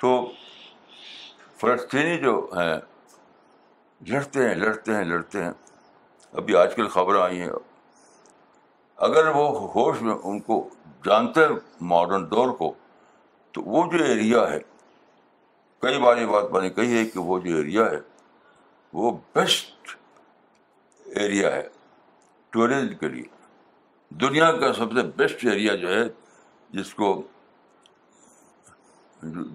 تو فلسطینی جو ہیں لڑتے ہیں لڑتے ہیں لڑتے ہیں ابھی آج کل خبریں آئی ہیں اگر وہ ہوش میں ان کو جانتے ہیں ماڈرن دور کو تو وہ جو ایریا ہے کئی بار یہ بات بنی کہی ہے کہ وہ جو ایریا ہے وہ بیسٹ ایریا ہے ٹورزم کے لیے دنیا کا سب سے بیسٹ ایریا جو ہے جس کو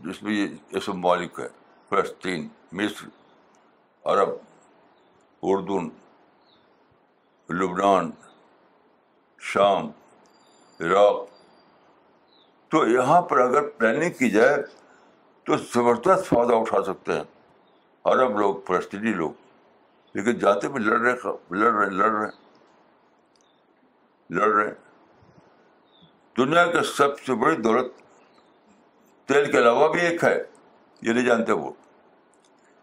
جس میں یہ سب ممالک ہے فلسطین مصر عرب اردن لبنان شام عراق تو یہاں پر اگر پلاننگ کی جائے تو زبردست فائدہ اٹھا سکتے ہیں عرب لوگ فلسطینی لوگ لیکن جاتے بھی لڑ رہے لڑ رہے لڑ رہے لڑ رہے دنیا کے سب سے بڑی دولت تیل کے علاوہ بھی ایک ہے یہ نہیں جانتے وہ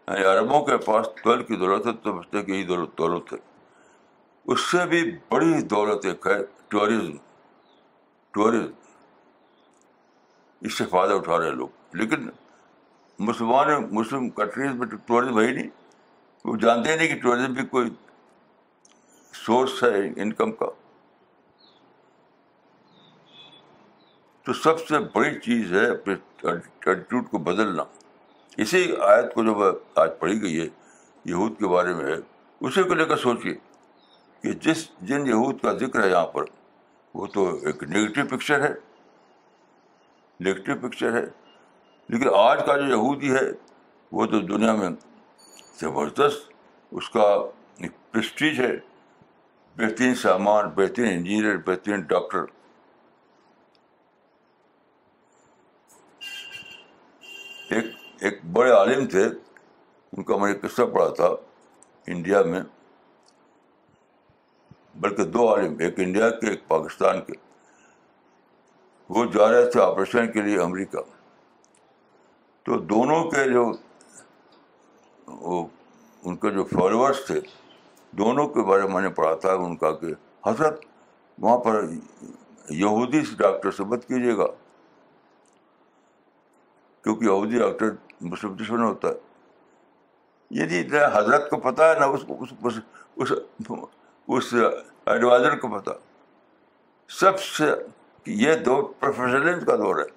یعنی عربوں کے پاس تیل کی دولت ہے تو سمجھتے کہ یہی دولت دولت ہے اس سے بھی بڑی دولت ایک ہے ٹورزم ٹورزم اس سے فائدہ اٹھا رہے ہیں لوگ لیکن مسلمان مسلم کنٹریز میں ٹورزم ہے ہی نہیں وہ جانتے ہی نہیں کہ ٹورزم بھی کوئی سورس ہے انکم کا تو سب سے بڑی چیز ہے اپنے ایٹیٹیوڈ کو بدلنا اسی آیت کو جو آج پڑھی گئی ہے یہود کے بارے میں ہے اسی کو لے کر سوچیے کہ جس جن یہود کا ذکر ہے یہاں پر وہ تو ایک نگیٹو پکچر ہے نگیٹو پکچر ہے لیکن آج کا جو یہودی ہے وہ تو دنیا میں زبردست اس کا پرسٹیج ہے بہترین سامان بہترین انجینئر بہترین ڈاکٹر ایک ایک بڑے عالم تھے ان کا میں نے قصہ پڑھا تھا انڈیا میں بلکہ دو عالم ایک انڈیا کے ایک پاکستان کے وہ جا رہے تھے آپریشن کے لیے امریکہ تو دونوں دونوں کے کے کے جو جو ان فالوورس تھے بارے میں نے پڑھا تھا ان کا کہ حضرت وہاں پر یہودی سے ڈاکٹر سے مت کیجیے گا کیونکہ یہودی ڈاکٹر دشمن ہوتا ہے یہ جی، حضرت کو پتا ہے نہ اس اس, اس ایڈوائزر کو پتا سب سے یہ دور پروفیشنلزم کا دور ہے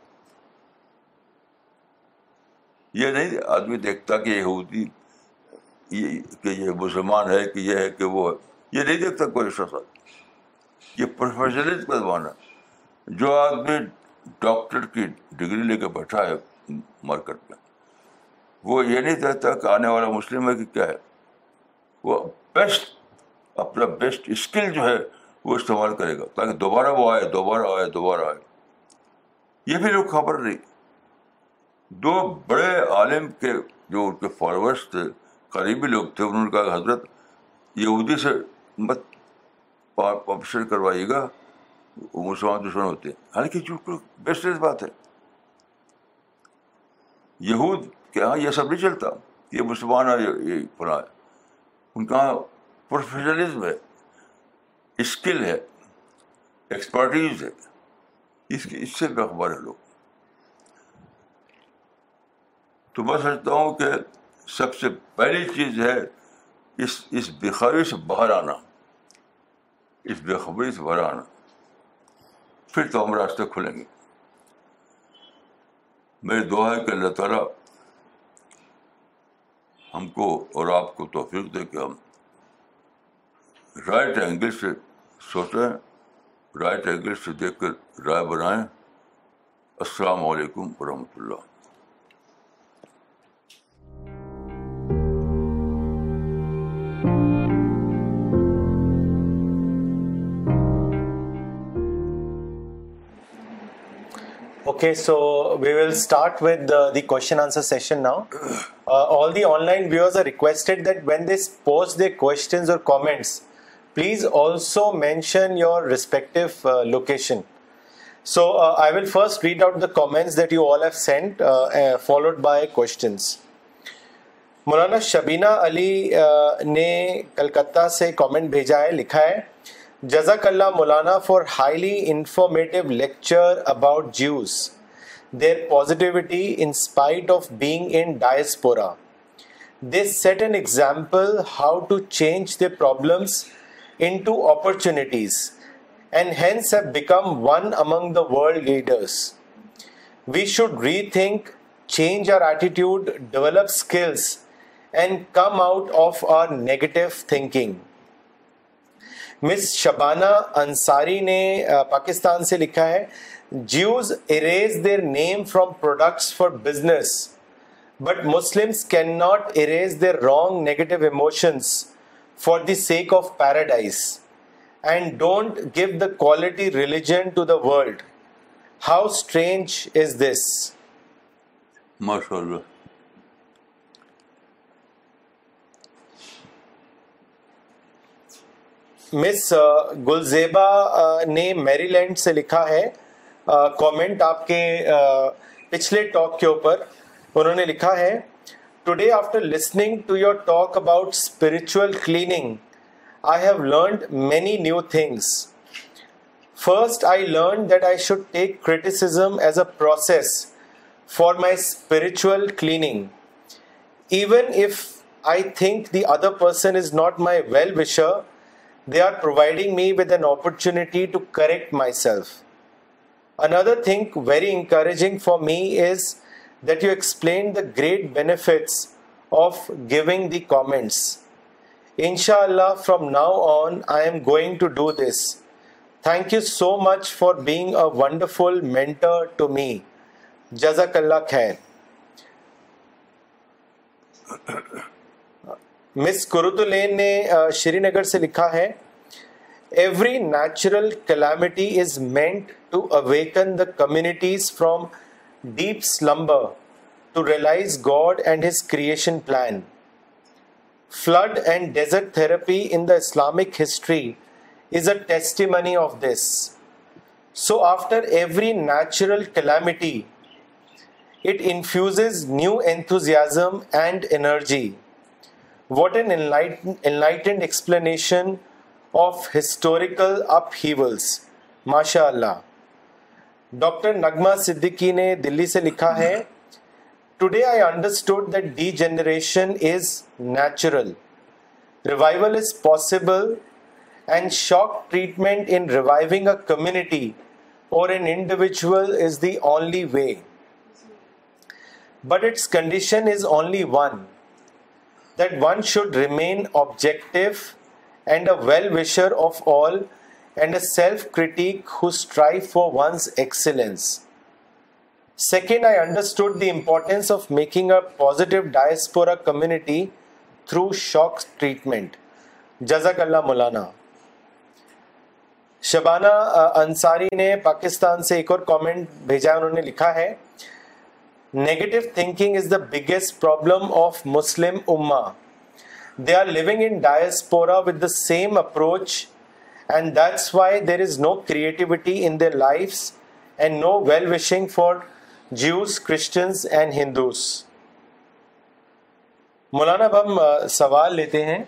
یہ نہیں آدمی دیکھتا کہ یہ ہوتی کہ یہ مسلمان ہے کہ یہ ہے کہ وہ ہے یہ نہیں دیکھتا کوئی شخص یہ پروفیشنلزم کا زمانہ ہے جو آدمی ڈاکٹر کی ڈگری لے کے بیٹھا ہے مارکیٹ میں وہ یہ نہیں دیکھتا کہ آنے والا مسلم ہے کہ کیا ہے وہ بیسٹ اپنا بیسٹ اسکل جو ہے وہ استعمال کرے گا تاکہ دوبارہ وہ آئے دوبارہ آئے دوبارہ آئے یہ بھی لوگ خبر نہیں دو بڑے عالم کے جو ان کے فالوورس تھے قریبی لوگ تھے انہوں نے کہا حضرت یہودی سے مت آپریشن کروائیے گا وہ مسلمان دشمن ہوتے ہیں حالانکہ بیسٹ بات ہے یہود کہ ہاں یہ سب نہیں چلتا یہ مسلمان ہے یہ ان کا پروفیشنلزم ہے اسکل ہے ایکسپرٹیز ہے اس کی اس سے بےخبر ہے لوگ تو میں سمجھتا ہوں کہ سب سے پہلی چیز ہے اس اس بےخبری سے باہر آنا اس بےخبری سے باہر آنا پھر تو ہم راستے کھلیں گے میری دعا ہے کہ اللہ تعالیٰ ہم کو اور آپ کو توفیق دے کہ ہم رائٹ اینگل سے سوچیں رائٹ اینگل سے دیکھ کر رائے بنائیں السلام علیکم و رحمت اللہ so we will start we کو please also mention your respective location so I will first read out the comments that you all have sent followed by questions Maulana Shabina Ali نے کلکتہ سے کامنٹ بھیجا ہے لکھا ہے جزاک اللہ Maulana for highly informative lecture about Jews their positivity in spite of being in diaspora this set an example how to change the problems into اپنی should rethink change our attitude develop skills and come out of our negative thinking Miss Shabana Ansari نے پاکستان سے لکھا ہے Jews arise their name from products for business but Muslim can not arise their wrong negative emotions for the sake of paradise and don't give the quality religion to the world how strange is this ماشاء اللہ مس گلزیبا نے میری land سے لکھا ہے comment uh, آپ کے uh, پچھلے ٹاک کے اوپر انہوں نے لکھا ہے Today, after listening to your talk about spiritual cleaning, I have learned many new things. First, I learned that I should take criticism as a process for my spiritual cleaning. Even if I think the other person is not my well-wisher, they are providing me with an opportunity to correct myself. Another thing very encouraging for me is that you explain ان شاء اللہ from now on I thank you so much for being a wonder Miss کر Srinagar سے لکھا ہے every natural calamity is meant to awaken the communities from deep slumber to realize God and His creation plan. Flood and desert therapy in the Islamic history is a testimony of this. So after every natural calamity, it infuses new enthusiasm and energy. What an enlightened explanation of historical upheavals, mashallah. Doctor Nigma Siddiqui نے دلی سے لکھا ہے today I understood that degeneration is natural revival is possible and shock treatment in reviving a community or an individual is the only way but it's condition is only one that one should remain objective and a well wisher of all self critic who strive for one's ex second community through shock treatment Shabana Ansari نے پاکستان سے ایک اور لکھا ہے negative thinking is the biggest problem of Muslim they are the same approach and that's why there is no creativity in their lives and no well wishing for Jews Christians and Hindus Maulana اب ہم سوال لیتے ہیں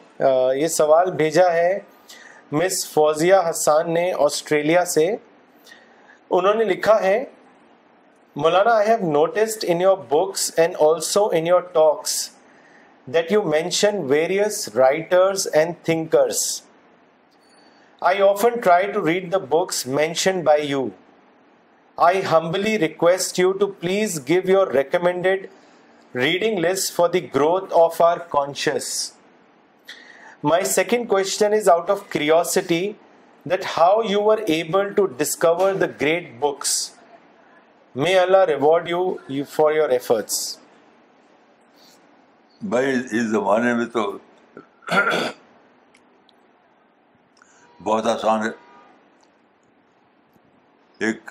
یہ سوال بھیجا ہے مس فوزیہ حسان نے آسٹریلیا سے انہوں نے لکھا ہے Maulana I have noticed in your books and also in your talks that you mention various writers and thinkers I often try to read the books mention by you I humbly request you to please give your recommended reading list for the growth of our conscious my second question is out of curiosity that how you are able to discover the great books may Allah reward you for your efforts بھائی اس زمانے میں تو بہت آسان ہے ایک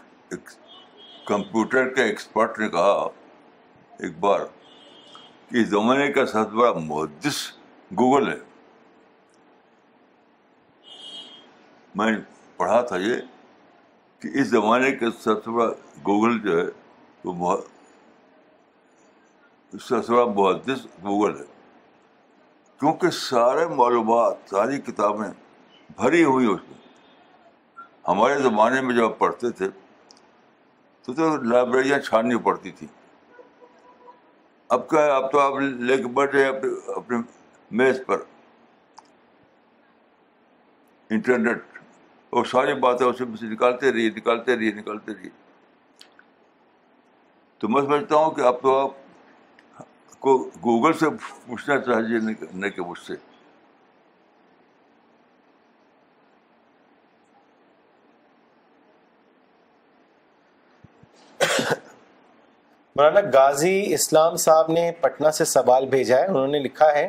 computer کے ایکسپرٹ نے کہا ایک بار کہ اس زمانے کا سب سے بڑا محدث گوگل ہے میں پڑھا تھا یہ کہ اس زمانے کا سب سے بڑا گوگل جو ہے وہ بہت سب سے بڑا محدث گوگل ہے کیونکہ سارے معلومات ساری کتابیں بھری ہوئی اس میں ہمارے زمانے میں جب ہم پڑھتے تھے تو تو لائبریریاں چھاننی پڑتی تھیں اب کیا ہے اب تو آپ لے کے بیٹھ ہیں اپنے میز پر انٹرنیٹ اور ساری باتیں اسے نکالتے رہیے نکالتے رہیے نکالتے رہیے تو میں سمجھتا ہوں کہ اب تو آپ کو گوگل سے پوچھنا چاہیے نہ کہ مجھ سے مولانا غازی اسلام صاحب نے پٹنہ سے سوال بھیجا ہے انہوں نے لکھا ہے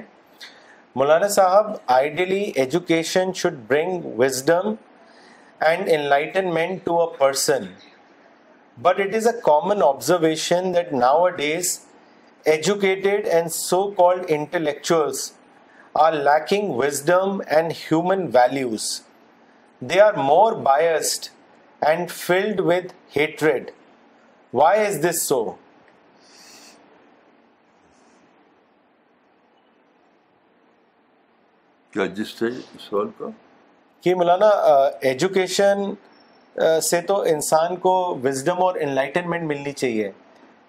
مولانا صاحب ideally education should bring wisdom and enlightenment person but it is a common observation that nowadays educated and so called intellectuals are lacking wisdom and human values they are more biased and filled with hatred why is this so کیا جس سے اس سوال کا کہ مولانا education سے تو انسان کو وزڈم اور انلائٹنمنٹ ملنی چاہیے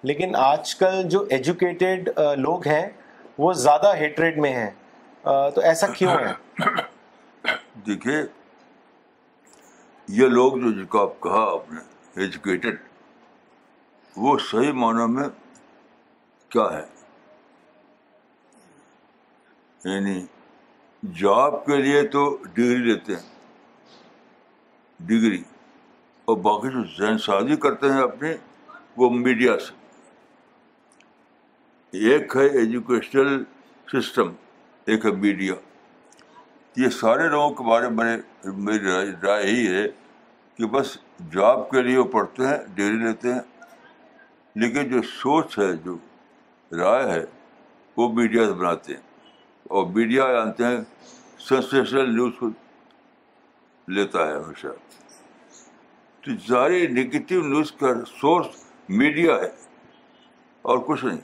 لیکن آج کل جو ایجوکیٹڈ لوگ ہیں وہ زیادہ ہیٹریڈ میں ہیں تو ایسا کیوں ہے (coughs) دیکھیے یہ لوگ جو آپ کہا آپ نے ایجوکیٹڈ وہ صحیح معنی میں کیا ہے یعنی جاب کے لیے تو ڈگری لیتے ہیں ڈگری اور باقی جو ذہن سازی کرتے ہیں اپنی وہ میڈیا سے ایک ہے ایجوکیشنل سسٹم ایک ہے میڈیا یہ سارے لوگوں کے بارے میں میری رائے یہی ہے کہ بس جاب کے لیے وہ پڑھتے ہیں ڈگری لیتے ہیں لیکن جو سوچ ہے جو رائے ہے وہ میڈیا سے بناتے ہیں اور میڈیا جانتے ہیں سینسل نیوز کو لیتا ہے ہمیشہ تو نگیٹو نیوز کا سورس میڈیا ہے اور کچھ نہیں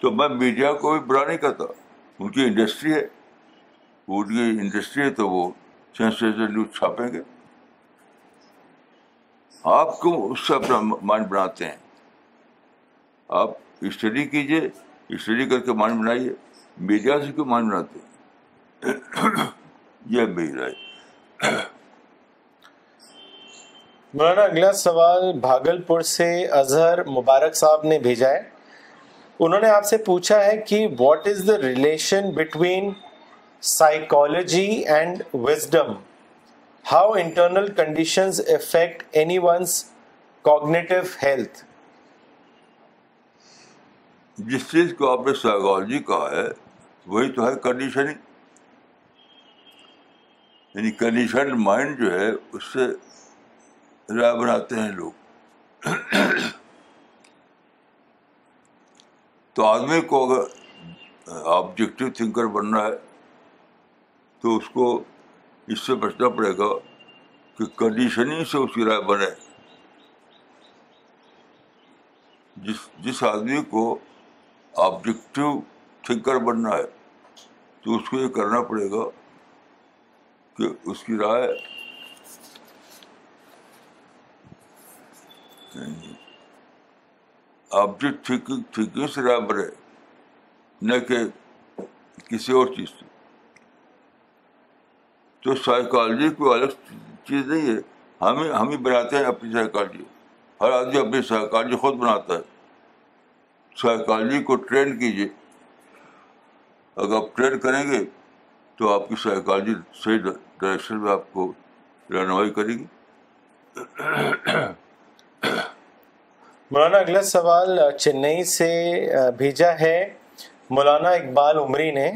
تو میں میڈیا کو بھی برا نہیں کرتا ان کی انڈسٹری ہے ان کی انڈسٹری ہے تو وہ سینسنل نیوز چھاپیں گے آپ کو اس سے اپنا مائنڈ بناتے ہیں آپ اسٹڈی اسٹڈی کیجیے کر کے بنائیے میڈیا سے کیوں بناتے یہ میری رائے مولانا اگلا سوال بھاگل پور سے اظہر مبارک صاحب نے بھیجا ہے انہوں نے آپ سے پوچھا ہے کہ what is the relation between psychology and wisdom how internal conditions affect any one's cognitive health جس چیز کو آپ نے سائیکالوجی کہا ہے وہی تو ہے کنڈیشننگ یعنی کنڈیشن مائنڈ جو ہے اس سے رائے بناتے ہیں لوگ تو آدمی کو اگر آبجیکٹو تھنکر بننا ہے تو اس کو اس سے بچنا پڑے گا کہ کنڈیشننگ سے اس کی رائے بنے جس جس آدمی کو آبجیکٹو تھنکر بننا ہے تو اس کو یہ کرنا پڑے گا کہ اس کی رائے آبجیکٹ سے رائے بنے نہ کہ کسی اور چیز سے تو سائیکالوجی کوئی الگ چیز نہیں ہے ہمیں بناتے ہیں اپنی سائیکالوجی ہر آدمی اپنی سائیکالوجی خود بناتا ہے سائیکالوجی کو ٹرین کیجیے اگر آپ ٹرین کریں گے تو آپ کی سائیکالوجی صحیح ڈائریکشن میں آپ کو رہنمائی کرے گی مولانا اگلا سوال چنئی سے بھیجا ہے مولانا اقبال عمری نے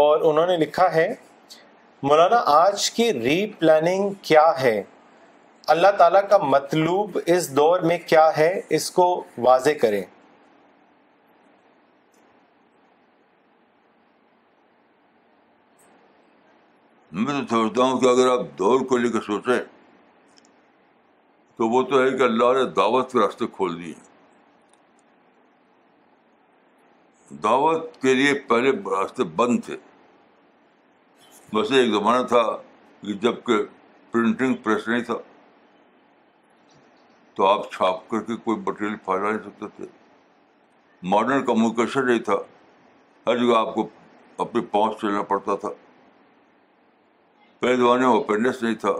اور انہوں نے لکھا ہے مولانا آج کی ری پلاننگ کیا ہے اللہ تعالیٰ کا مطلوب اس دور میں کیا ہے اس کو واضح کریں میں تو سمجھتا ہوں کہ اگر آپ دور کو لے کے سوچیں تو وہ تو ہے کہ اللہ نے دعوت کے راستے کھول دیے دعوت کے لیے پہلے راستے بند تھے ویسے ایک زمانہ تھا کہ جب کہ پرنٹنگ پریس نہیں تھا تو آپ چھاپ کر کے کوئی مٹیریل پھیلا نہیں سکتے تھے ماڈرن کمیونیکیشن نہیں تھا ہر جگہ آپ کو اپنے پہنچ چلنا پڑتا تھا پہلے زمانے میں اوپننیس نہیں تھا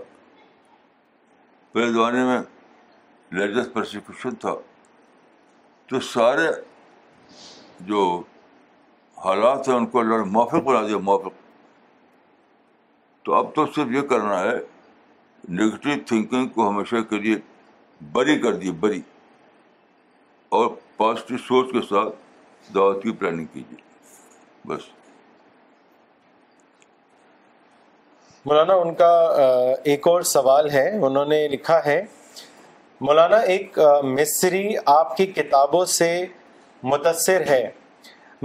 پہلے زمانے میں لیجس پرسپشن تھا تو سارے جو حالات ہیں ان کو اللہ نے موافق بنا دیا موافق تو اب تو صرف یہ کرنا ہے نگیٹو تھنکنگ کو ہمیشہ کے لیے بری کر دیے بری اور پازیٹیو سوچ کے ساتھ دعوت کی پلاننگ کیجیے بس مولانا ان کا ایک اور سوال ہے انہوں نے لکھا ہے مولانا ایک مصری آپ کی کتابوں سے متاثر ہے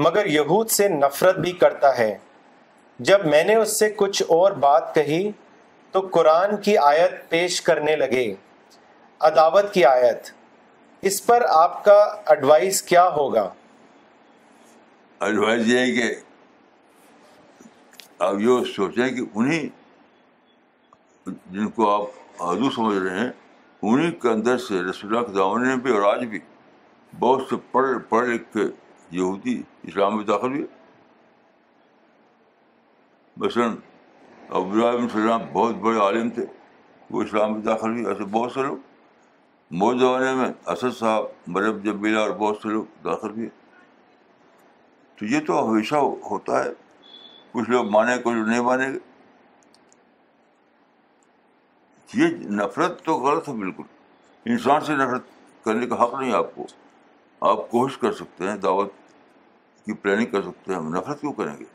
مگر یہود سے نفرت بھی کرتا ہے جب میں نے اس سے کچھ اور بات کہی تو قرآن کی آیت پیش کرنے لگے عداوت کی آیت اس پر آپ کا ایڈوائز کیا ہوگا ایڈوائز یہ یہ کہ سوچیں کہ انہیں جن کو آپ آدو سمجھ رہے ہیں انہیں کے اندر سے رسول اللہ کے میں بھی اور آج بھی بہت سے پڑھ پڑھ لکھ کے یہودی اسلام میں داخل ہوئے مثلاً ابراہیم السلام بہت بڑے عالم تھے وہ اسلام میں داخل ہوئے ایسے بہت سے لوگ موت زمانے میں اسد صاحب مرب جبیلا اور بہت سے لوگ داخل ہوئے تو یہ تو ہمیشہ ہوتا ہے کچھ لوگ مانے کچھ لوگ نہیں مانیں گے یہ نفرت تو غلط ہے بالکل انسان سے نفرت کرنے کا حق نہیں آپ کو آپ کوشش کر سکتے ہیں دعوت کی پلاننگ کر سکتے ہیں ہم نفرت کیوں کریں گے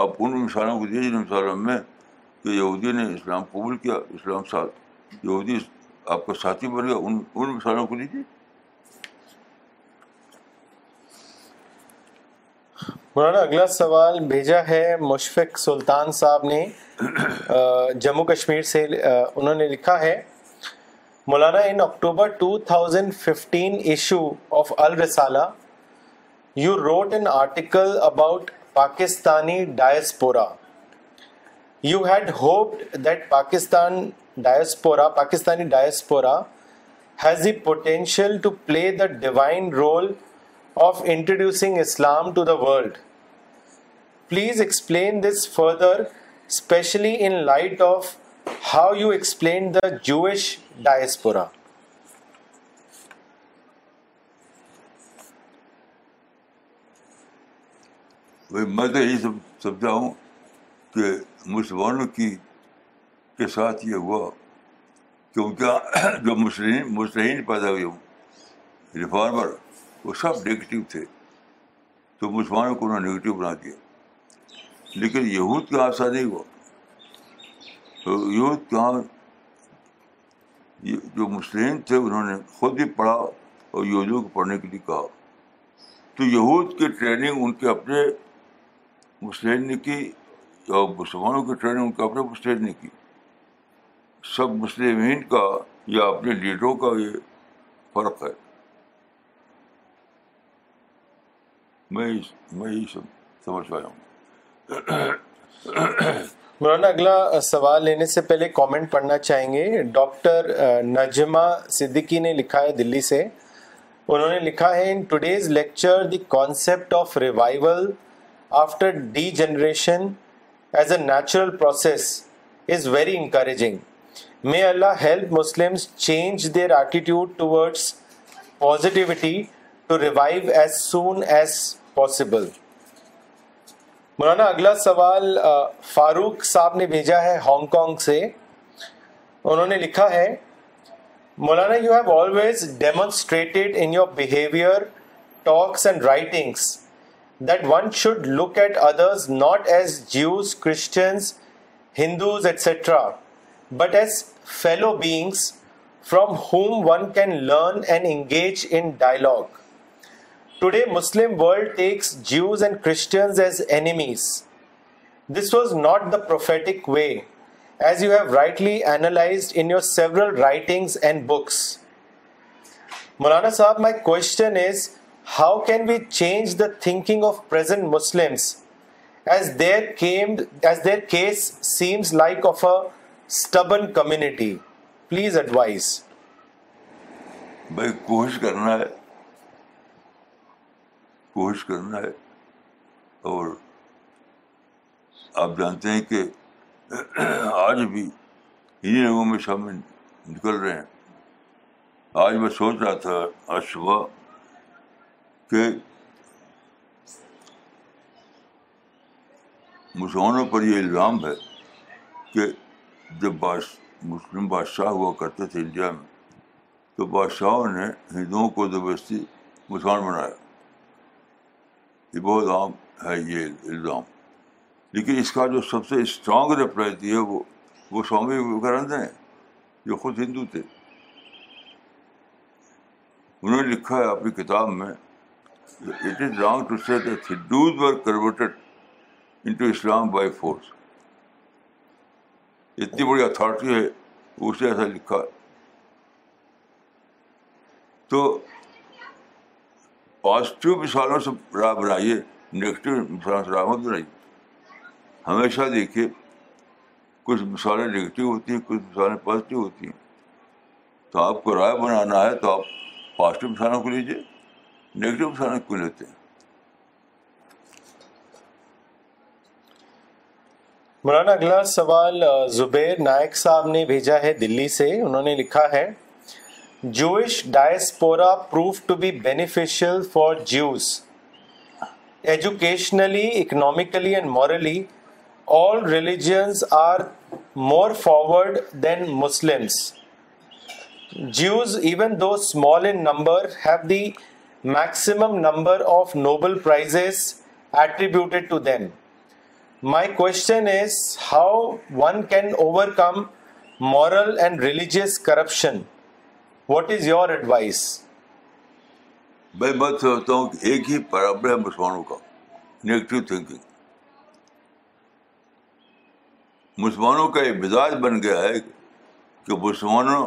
آپ ان مثالوں کو دیجیے جن مثال میں کہ یہودی نے اسلام قبول کیا اسلام ساتھ یہودی آپ کا ساتھی بن گیا ان ان مثالوں کو لیجیے مولانا اگلا سوال بھیجا ہے مشفق سلطان صاحب نے جموں کشمیر سے انہوں نے لکھا ہے Maulana in October 2015 issue of Al-Risala you wrote an article about Pakistani diaspora you had hoped that Pakistan diaspora Pakistani diaspora has the potential to play the divine role of introducing Islam to the world please explain this further especially in light of how you explain the Jewish diaspora میں تو یہی سب سمجھا ہوں کہ مسلمانوں کی کے ساتھ یہ ہوا کیونکہ جو مسلم مسلم پیدا ہوئے ہوں ریفارمر وہ سب نگیٹو تھے تو مسلمانوں کو انہوں نے نگیٹیو بنا دیا لیکن یہود کہاں ہوا تو یہود کہاں جو مسلم تھے انہوں نے خود ہی پڑھا اور یہودیوں کو پڑھنے کے لیے کہا تو یہود کی ٹریننگ ان کے اپنے مسلم نے کی اور مسلمانوں کی ٹریننگ ان کے اپنے مسلم نے کی سب مسلمین کا یا اپنے لیڈروں کا یہ فرق ہے میں میں یہی سمجھ پایا ہوں مولانا اگلا سوال لینے سے پہلے کامنٹ پڑھنا چاہیں گے ڈاکٹر نجمہ صدیقی نے لکھا ہے دلی سے انہوں نے لکھا ہے in today's lecture the concept of revival after degeneration as a natural process is very encouraging may Allah help Muslim change their attitude towards revival as soon as possible Maulana اگلا سوال فاروق صاحب نے بھیجا ہے ہانگ کانگ سے انہوں نے لکھا ہے Maulana you have always demonstrated in your behaviour talks and writings that one should look at others not as Jews Christians Hindus etcetera but as fellow beings from whom one can learn and engage in dialogue today Muslim world takes Jews and Christians as enemies this was not the prophetic way as you have rightly analysed in your several and books Maulana صاحب my question is how can we change the thinking of present Muslims as as their their case seems like of a stubborn community please advise بھائی کوشش کرنا ہے کوشش کرنا ہے اور آپ جانتے ہیں کہ آج بھی انہیں لوگوں میں شامل نکل رہے ہیں آج میں سوچ رہا تھا آج صبح کہ مسلمانوں پر یہ الزام ہے کہ جب مسلم بادشاہ ہوا کرتے تھے انڈیا میں تو بادشاہوں نے ہندوؤں کو زبردستی مسلمان بنایا یہ بہت عام ہے یہ الزام لیکن اس کا جو سب سے اسٹرانگ ریپلائی تھی وہ وہ سوامی وویکانند ہیں جو خود ہندو تھے انہوں نے لکھا ہے اپنی کتاب میں it is wrong to Hindus were to Islam by force اتنی بڑی اتھارٹی ہے اسے ایسا لکھا تو پازیٹیو مثالوں سے راہ بنائیے نگیٹو بنائیے ہمیشہ دیکھیے کچھ مثالیں نگیٹو ہوتی ہیں کچھ مثالیں پازیٹیو ہوتی ہیں تو آپ کو رائے بنانا ہے تو آپ پازیٹیو مثالوں کو لیجیے نگیٹو مثالوں کو لیتے ہیں مولانا اگلا سوال زبیر نائک صاحب نے بھیجا ہے دلی سے انہوں نے لکھا ہے Jewish diaspora proved to be beneficial for Jews. Educationally, economically, and morally, all religions are more forward than Muslims. Jews, even though small in number, have the maximum number of Nobel Prizes attributed to them. My question is how one can overcome moral and religious corruption. What is your advice میں بات سمجھتا ہوں کہ ایک ہی problem ہے مسلمانوں کا نیگیٹو تھنکنگ مسلمانوں کا یہ مزاج بن گیا ہے کہ مسلمانوں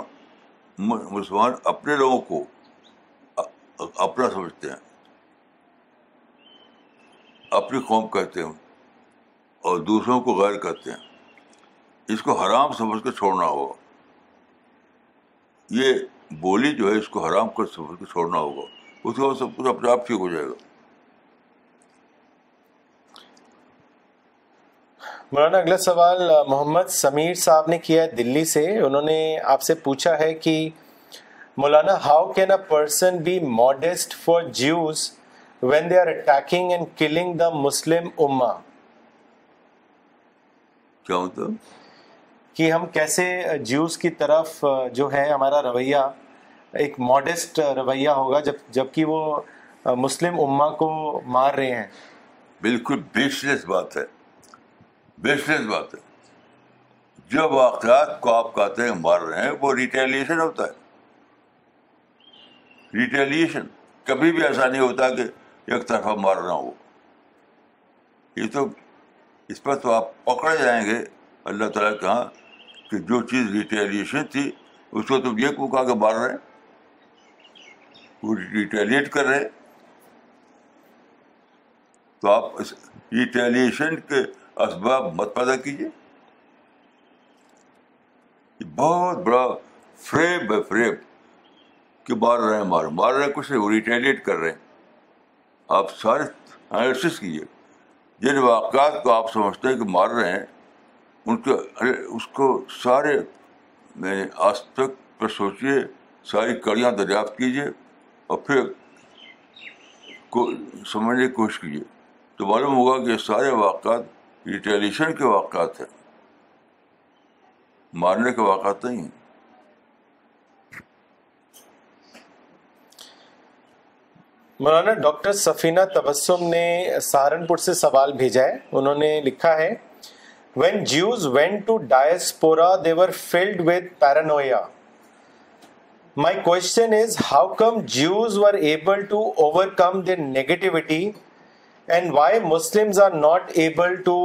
مسلمان اپنے لوگوں کو اپنا سمجھتے ہیں اپنی قوم کہتے ہیں اور دوسروں کو غیر کہتے ہیں اس کو حرام سمجھ کے چھوڑنا ہوگا یہ بولی جو ہے اس کو حرام کر سفر کو چھوڑنا ہوگا اس کے بعد سب کچھ اپنے آپ ٹھیک ہو جائے گا مولانا اگلا سوال محمد سمیر صاحب نے کیا ہے دلی سے انہوں نے آپ سے پوچھا ہے کہ Maulana how can a person be modest for Jews when they are attacking and killing the Muslim اما کیا مطلب کہ ہم کیسے جیوز کی طرف جو ہے ہمارا رویہ ایک ماڈسٹ رویہ ہوگا جب جب کہ وہ مسلم امہ کو مار رہے ہیں بالکل بیشنس بات ہے بیشنس بات ہے جو واقعات کو آپ کہتے ہیں مار رہے ہیں وہ ریٹیلیشن ہوتا ہے ریٹیلیشن کبھی بھی ایسا نہیں ہوتا کہ ایک طرف مار رہا ہوں یہ تو اس پر تو آپ پکڑ جائیں گے اللہ تعالیٰ کے کہاں کہ جو چیز ریٹیلیشن تھی اس کو تم یہ کہا کہ مار رہے وہ ریٹیلیٹ کر رہے تو آپ اس ریٹیلیشن کے اسباب مت پیدا کیجیے بہت بڑا فریب بائی فریب کہ مار رہے ہیں مار مار رہے ہیں کچھ نہیں وہ ریٹیلیٹ کر رہے ہیں آپ سارے کیجیے جن واقعات کو آپ سمجھتے ہیں کہ مار رہے ہیں ان کے اس کو سارے میں یعنی آج تک پہ سوچیے ساری کڑیاں دریافت کیجیے اور پھر کو سمجھنے کی کوشش کیجیے تو معلوم ہوگا کہ یہ سارے واقعات ریٹیلیشن کے واقعات ہیں مارنے کے واقعات نہیں ہیں مولانا ڈاکٹر سفینہ تبسم نے سہارنپور سے سوال بھیجا ہے انہوں نے لکھا ہے when when Jews Jews to to diaspora they were with paranoia my question is how come come able over negativity and why are not able to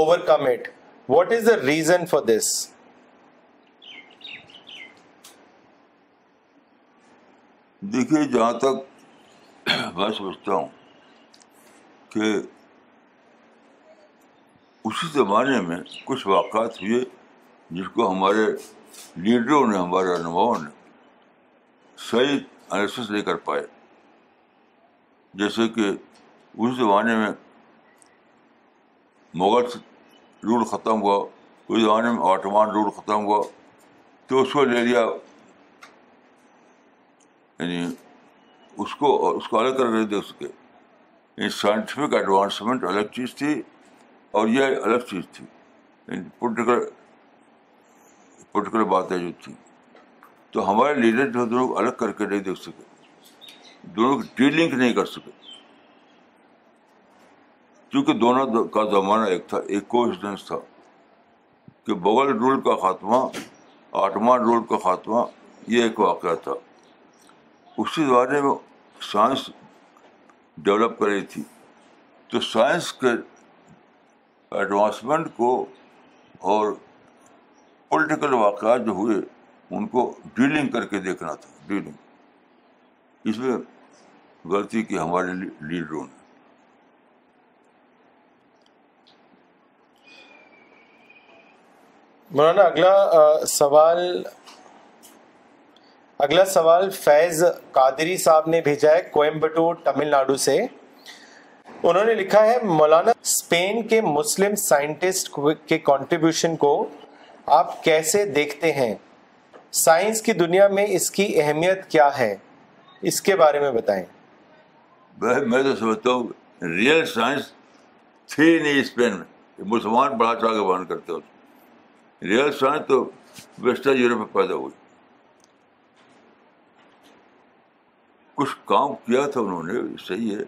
overcome it what is the reason for this دیکھیے جہاں تک میں سوچتا ہوں کہ اسی زمانے میں کچھ واقعات ہوئے جس کو ہمارے لیڈروں نے ہمارے رہنماؤں نے صحیح انلسس نہیں کر پائے جیسے کہ اس زمانے میں مغل رول ختم ہوا اس زمانے میں آٹمان رول ختم ہوا تو اس کو لے لیا یعنی اس کو اس کو الگ کر نہیں اس سکے یعنی سائنٹیفک ایڈوانسمنٹ الگ چیز تھی اور یہ الگ چیز تھی یعنی پولیٹیکل پولیٹیکل باتیں جو تھیں تو ہمارے لیڈر جو دونوں الگ کر کے نہیں دیکھ سکے کی ڈی لنک نہیں کر سکے کیونکہ دونوں کا زمانہ ایک تھا ایک کوڈنس تھا کہ بغل رول کا خاتمہ آٹمان رول کا خاتمہ یہ ایک واقعہ تھا اسی زمانے میں سائنس ڈیولپ کر رہی تھی تو سائنس کے ایڈوانسمنٹ کو اور پولیٹیکل واقعات جو ہوئے ان کو ڈیلنگ کر کے دیکھنا تھا ڈیلنگ اس میں غلطی کی ہمارے لیڈروں نے مولانا اگلا سوال اگلا سوال فیض قادری صاحب نے بھیجا ہے کوئمبٹور تمل ناڈو سے انہوں نے لکھا ہے مولانا اسپین کے مسلم سائنٹسٹ کے کانٹریبیوشن کو آپ کیسے دیکھتے ہیں سائنس کی دنیا میں اس کی اہمیت کیا ہے اس کے بارے میں بتائیں میں تو سمجھتا ہوں ریئل سائنس تھی نہیں اسپین میں مسلمان بڑا چاہ کے بہن کرتے ریئل سائنس تو ویسٹرن یورپ میں پیدا ہوئی کچھ کام کیا تھا انہوں نے صحیح ہے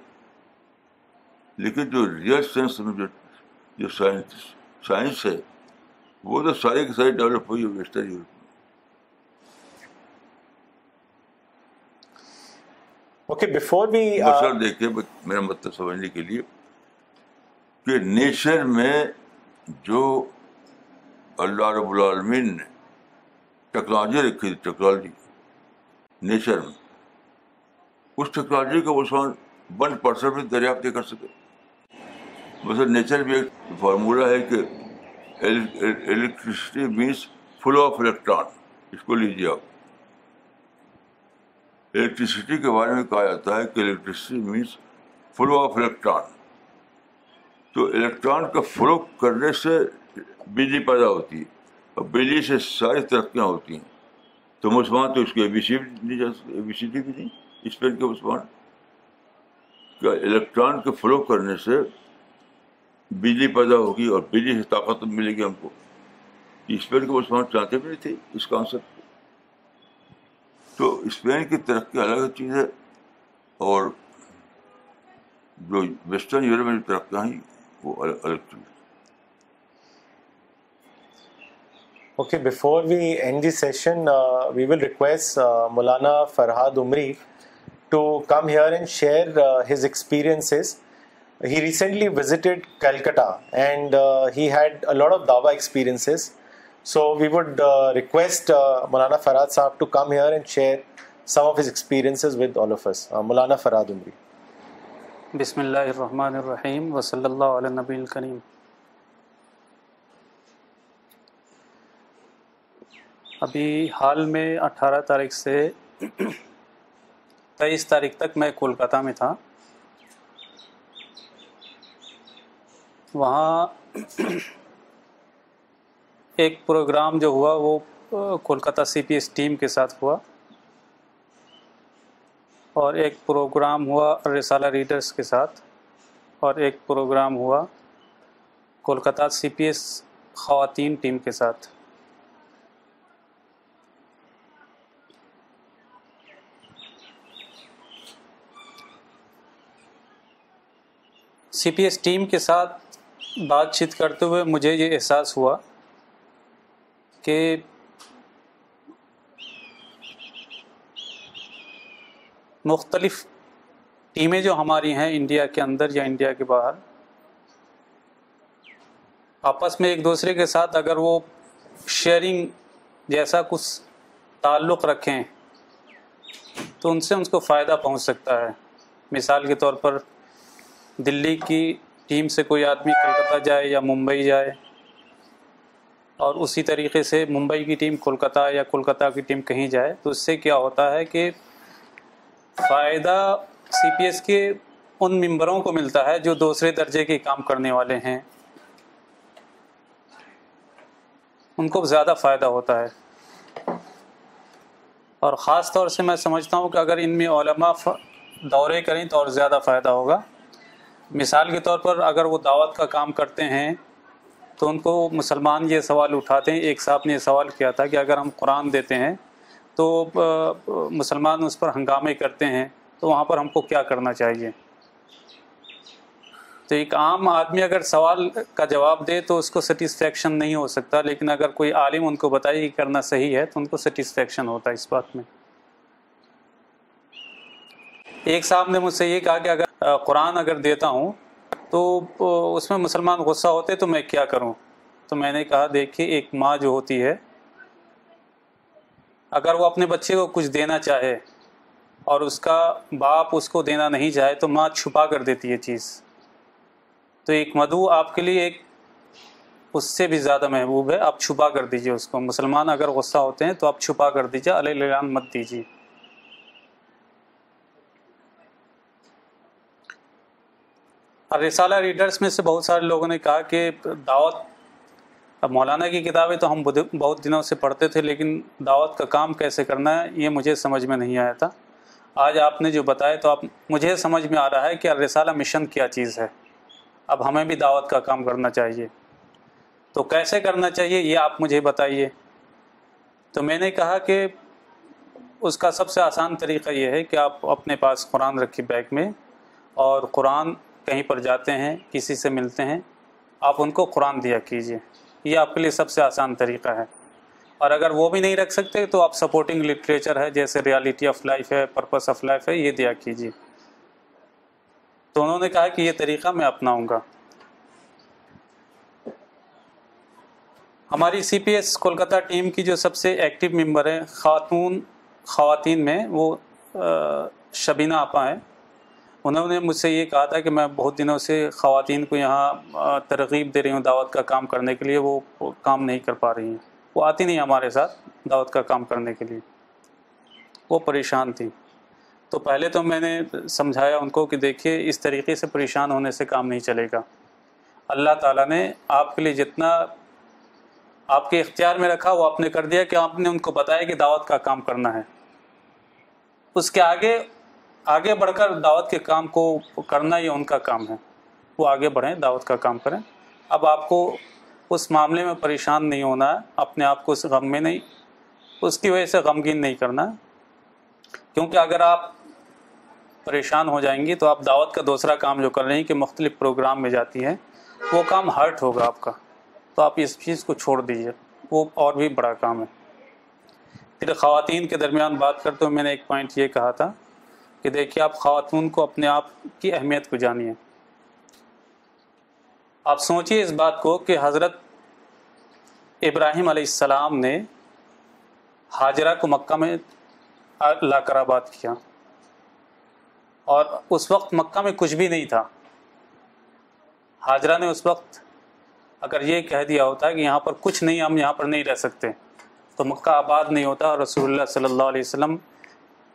لیکن جو ریئل سینس میں جو جو سائنس ہے وہ تو ساری کے ساری ڈیولپ ہوئی uh, مطلب نیچر میں جو اللہ رب العالمین نے ٹیکنالوجی رکھی تھی ٹیکنالوجی نیچر میں اس ٹیکنالوجی کو وہ سما ون پرسن بھی دریافت کر سکے مثلا نیچر بھی ایک فارمولہ ہے کہ electricity means flow of electron اس کو لیجیے آپ الیکٹرسٹی کے بارے میں کہا جاتا ہے کہ مینس فلو آف الیکٹران تو الیکٹران کا فلو کرنے سے بجلی پیدا ہوتی ہے اور بجلی سے ساری ترقیاں ہوتی ہیں تو مسلمان تو اس کو اے بی سی نہیں جا سکتے اے بی سی ڈی بھی نہیں اسپین کے مسلمان کا الیکٹران کے فلو کرنے سے بجلی پیدا ہوگی اور بجلی سے طاقت ملے گی ہم کو اسپین کو چاہتے بھی نہیں تھے اس کانسیپٹ کو تو اسپین کی ترقی الگ چیز ہے اور جو ویسٹرن یورپ میں جو ترقی وہ الگ الگ چیز okay before we end the session we will request Maulana Farhad Umari to come here and share his experiences he recently visited Calcutta and he had lot of Dawa experiences so we would request Maulana Farhad صاحب to come here and share some of his experiences with all of us Maulana Farhad Umari بسم اللہ الرحمن الرحیم وصلی اللہ علیہ نبی الکریم ابھی حال میں اٹھارہ تاریخ سے تیئیس تاریخ تک میں کولکاتہ میں تھا وہاں ایک پروگرام جو ہوا وہ Kolkata C P S team کے ساتھ ہوا اور ایک پروگرام ہوا رسالہ ریڈرز کے ساتھ اور ایک پروگرام ہوا کولکتہ سی پی ایس خواتین ٹیم کے ساتھ سی پی ایس ٹیم کے ساتھ بات چیت کرتے ہوئے مجھے یہ احساس ہوا کہ مختلف ٹیمیں جو ہماری ہیں انڈیا کے اندر یا انڈیا کے باہر آپس میں ایک دوسرے کے ساتھ اگر وہ شیئرنگ جیسا کچھ تعلق رکھیں تو ان سے ان کو فائدہ پہنچ سکتا ہے مثال کے طور پر دلی کی ٹیم سے کوئی آدمی کلکتہ جائے یا ممبئی جائے اور اسی طریقے سے ممبئی کی ٹیم کولکتہ یا کولکتہ کی ٹیم کہیں جائے تو اس سے کیا ہوتا ہے کہ فائدہ سی پی ایس کے ان ممبروں کو ملتا ہے جو دوسرے درجے کے کام کرنے والے ہیں ان کو زیادہ فائدہ ہوتا ہے اور خاص طور سے میں سمجھتا ہوں کہ اگر ان میں علماء دورے کریں تو اور زیادہ فائدہ ہوگا مثال کے طور پر اگر وہ دعوت کا کام کرتے ہیں تو ان کو مسلمان یہ سوال اٹھاتے ہیں ایک صاحب نے یہ سوال کیا تھا کہ اگر ہم قرآن دیتے ہیں تو مسلمان اس پر ہنگامے کرتے ہیں تو وہاں پر ہم کو کیا کرنا چاہیے تو ایک عام آدمی اگر سوال کا جواب دے تو اس کو سیٹسفیکشن نہیں ہو سکتا لیکن اگر کوئی عالم ان کو بتائے کہ کرنا صحیح ہے تو ان کو سیٹسفیکشن ہوتا ہے اس بات میں ایک صاحب نے مجھ سے یہ کہا کہ اگر قرآن اگر دیتا ہوں تو اس میں مسلمان غصہ ہوتے تو میں کیا کروں تو میں نے کہا دیکھیے ایک ماں جو ہوتی ہے اگر وہ اپنے بچے کو کچھ دینا چاہے اور اس کا باپ اس کو دینا نہیں چاہے تو ماں چھپا کر دیتی ہے چیز تو ایک مدو آپ کے لیے ایک اس سے بھی زیادہ محبوب ہے آپ چھپا کر دیجئے اس کو مسلمان اگر غصہ ہوتے ہیں تو آپ چھپا کر دیجئے علیہ مت دیجیے رسالہ ریڈرز میں سے بہت سارے لوگوں نے کہا کہ دعوت اب مولانا کی کتابیں تو ہم بہت دنوں سے پڑھتے تھے لیکن دعوت کا کام کیسے کرنا ہے یہ مجھے سمجھ میں نہیں آیا تھا آج آپ نے جو بتایا تو آپ مجھے سمجھ میں آ رہا ہے کہ رسالہ مشن کیا چیز ہے اب ہمیں بھی دعوت کا کام کرنا چاہیے تو کیسے کرنا چاہیے یہ آپ مجھے بتائیے تو میں نے کہا کہ اس کا سب سے آسان طریقہ یہ ہے کہ آپ اپنے پاس قرآن رکھی بیگ میں اور قرآن کہیں پر جاتے ہیں کسی سے ملتے ہیں آپ ان کو قرآن دیا کیجیے یہ آپ کے لیے سب سے آسان طریقہ ہے اور اگر وہ بھی نہیں رکھ سکتے تو آپ سپورٹنگ لٹریچر ہے جیسے ریالٹی آف لائف ہے پرپس آف لائف ہے یہ دیا کیجیے تو انہوں نے کہا کہ یہ طریقہ میں اپناؤں گا ہماری C P S Kolkata team کی جو سب سے ایکٹیو ممبر ہیں خاتون خواتین میں وہ شبینہ آپا ہیں انہوں نے مجھ سے یہ کہا تھا کہ میں بہت دنوں سے خواتین کو یہاں ترغیب دے رہی ہوں دعوت کا کام کرنے کے لیے وہ کام نہیں کر پا رہی ہیں وہ آتی نہیں ہمارے ساتھ دعوت کا کام کرنے کے لیے وہ پریشان تھی تو پہلے تو میں نے سمجھایا ان کو کہ دیکھیے اس طریقے سے پریشان ہونے سے کام نہیں چلے گا اللہ تعالیٰ نے آپ کے لیے جتنا آپ کے اختیار میں رکھا وہ آپ نے کر دیا کہ آپ نے ان کو بتایا کہ دعوت کا کام کرنا ہے اس کے آگے آگے بڑھ کر دعوت کے کام کو کرنا یہ ان کا کام ہے وہ آگے بڑھیں دعوت کا کام کریں اب آپ کو اس معاملے میں پریشان نہیں ہونا ہے اپنے آپ کو اس غم میں نہیں اس کی وجہ سے غمگین نہیں کرنا ہے کیونکہ اگر آپ پریشان ہو جائیں گی تو آپ دعوت کا دوسرا کام جو کر رہی ہیں کہ مختلف پروگرام میں جاتی ہیں وہ کام ہرٹ ہوگا آپ کا تو آپ اس چیز کو چھوڑ دیجئے وہ اور بھی بڑا کام ہے پھر خواتین کے درمیان بات کرتے ہوئے میں نے ایک پوائنٹ یہ کہا تھا کہ دیکھیے آپ خاتون کو اپنے آپ کی اہمیت کو جانیے آپ سوچیے اس بات کو کہ حضرت ابراہیم علیہ السلام نے حاجرہ کو مکہ میں لا کر آباد کیا اور اس وقت مکہ میں کچھ بھی نہیں تھا حاجرہ نے اس وقت اگر یہ کہہ دیا ہوتا ہے کہ یہاں پر کچھ نہیں ہم یہاں پر نہیں رہ سکتے تو مکہ آباد نہیں ہوتا رسول اللہ صلی اللہ علیہ وسلم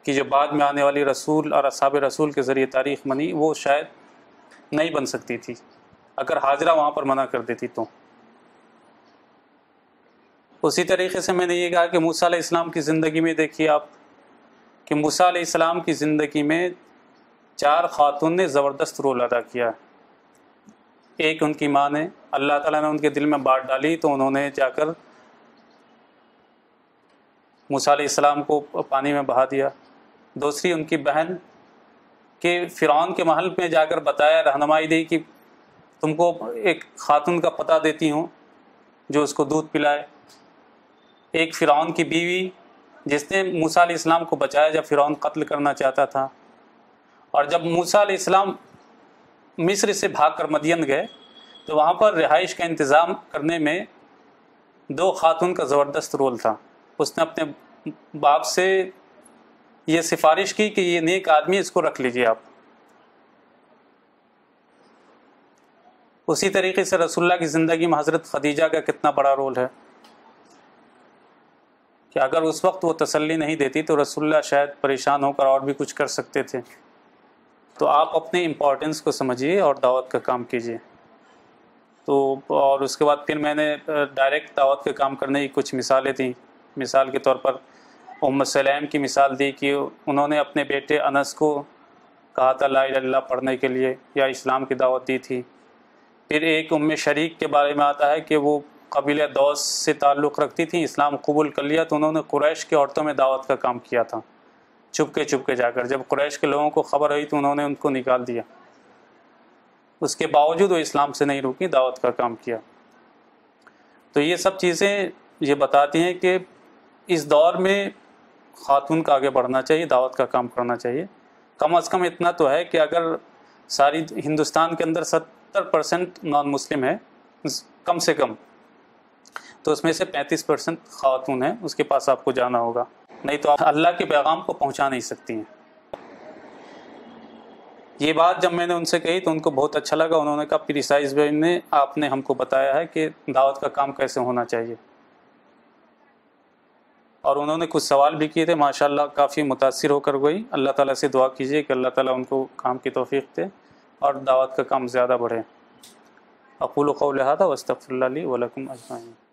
کہ جو بعد میں آنے والی رسول اور اصحاب رسول کے ذریعے تاریخ منی وہ شاید نہیں بن سکتی تھی اگر حاضرہ وہاں پر منع کر دیتی تو اسی طریقے سے میں نے یہ کہا کہ موسیٰ علیہ السلام کی زندگی میں دیکھیے آپ کہ موسیٰ علیہ السلام کی زندگی میں چار خاتون نے زبردست رول ادا کیا ہے ایک ان کی ماں نے اللہ تعالیٰ نے ان کے دل میں بات ڈالی تو انہوں نے جا کر موسیٰ علیہ السلام کو پانی میں بہا دیا دوسری ان کی بہن کے فرعون کے محل میں جا کر بتایا رہنمائی دی کہ تم کو ایک خاتون کا پتہ دیتی ہوں جو اس کو دودھ پلائے ایک فرعون کی بیوی جس نے موسیٰ علیہ السلام کو بچایا جب فرعون قتل کرنا چاہتا تھا اور جب موسیٰ علیہ السلام مصر سے بھاگ کر مدین گئے تو وہاں پر رہائش کا انتظام کرنے میں دو خاتون کا زبردست رول تھا اس نے اپنے باپ سے یہ سفارش کی کہ یہ نیک آدمی اس کو رکھ لیجئے آپ اسی طریقے سے رسول اللہ کی زندگی میں حضرت خدیجہ کا کتنا بڑا رول ہے کہ اگر اس وقت وہ تسلی نہیں دیتی تو رسول اللہ شاید پریشان ہو کر اور بھی کچھ کر سکتے تھے تو آپ اپنے امپورٹنس کو سمجھیے اور دعوت کا کام کیجیے تو اور اس کے بعد پھر میں نے ڈائریکٹ دعوت کا کام کرنے کی کچھ مثالیں تھیں مثال کے طور پر ام سلیم کی مثال دی کہ انہوں نے اپنے بیٹے انس کو کہا تھا لا اللہ پڑھنے کے لیے یا اسلام کی دعوت دی تھی پھر ایک ام شریک کے بارے میں آتا ہے کہ وہ قبیل دوس سے تعلق رکھتی تھیں اسلام قبول کر لیا تو انہوں نے قریش کے عورتوں میں دعوت کا کام کیا تھا چھپ کے چھپ کے جا کر جب قریش کے لوگوں کو خبر ہوئی تو انہوں نے ان کو نکال دیا اس کے باوجود وہ اسلام سے نہیں رکی دعوت کا کام کیا تو یہ سب چیزیں یہ بتاتی ہیں کہ اس دور میں خاتون کا آگے بڑھنا چاہیے دعوت کا کام کرنا چاہیے کم از کم اتنا تو ہے کہ اگر ساری ہندوستان کے اندر ستر پرسنٹ نان مسلم ہے کم سے کم تو اس میں سے پینتیس پرسینٹ خاتون ہیں اس کے پاس آپ کو جانا ہوگا نہیں تو آپ اللہ کے پیغام کو پہنچا نہیں سکتی ہیں یہ بات جب میں نے ان سے کہی تو ان کو بہت اچھا لگا انہوں نے کہا پریسائز بھائی نے آپ نے ہم کو بتایا ہے کہ دعوت کا کام کیسے ہونا چاہیے اور انہوں نے کچھ سوال بھی کیے تھے ماشاءاللہ کافی متاثر ہو کر گئی اللہ تعالیٰ سے دعا کیجیے کہ اللہ تعالیٰ ان کو کام کی توفیق دے اور دعوت کا کام زیادہ بڑھے اقول و قولیحاطہ وصطفی اللہ علیہ وعلیکم السلام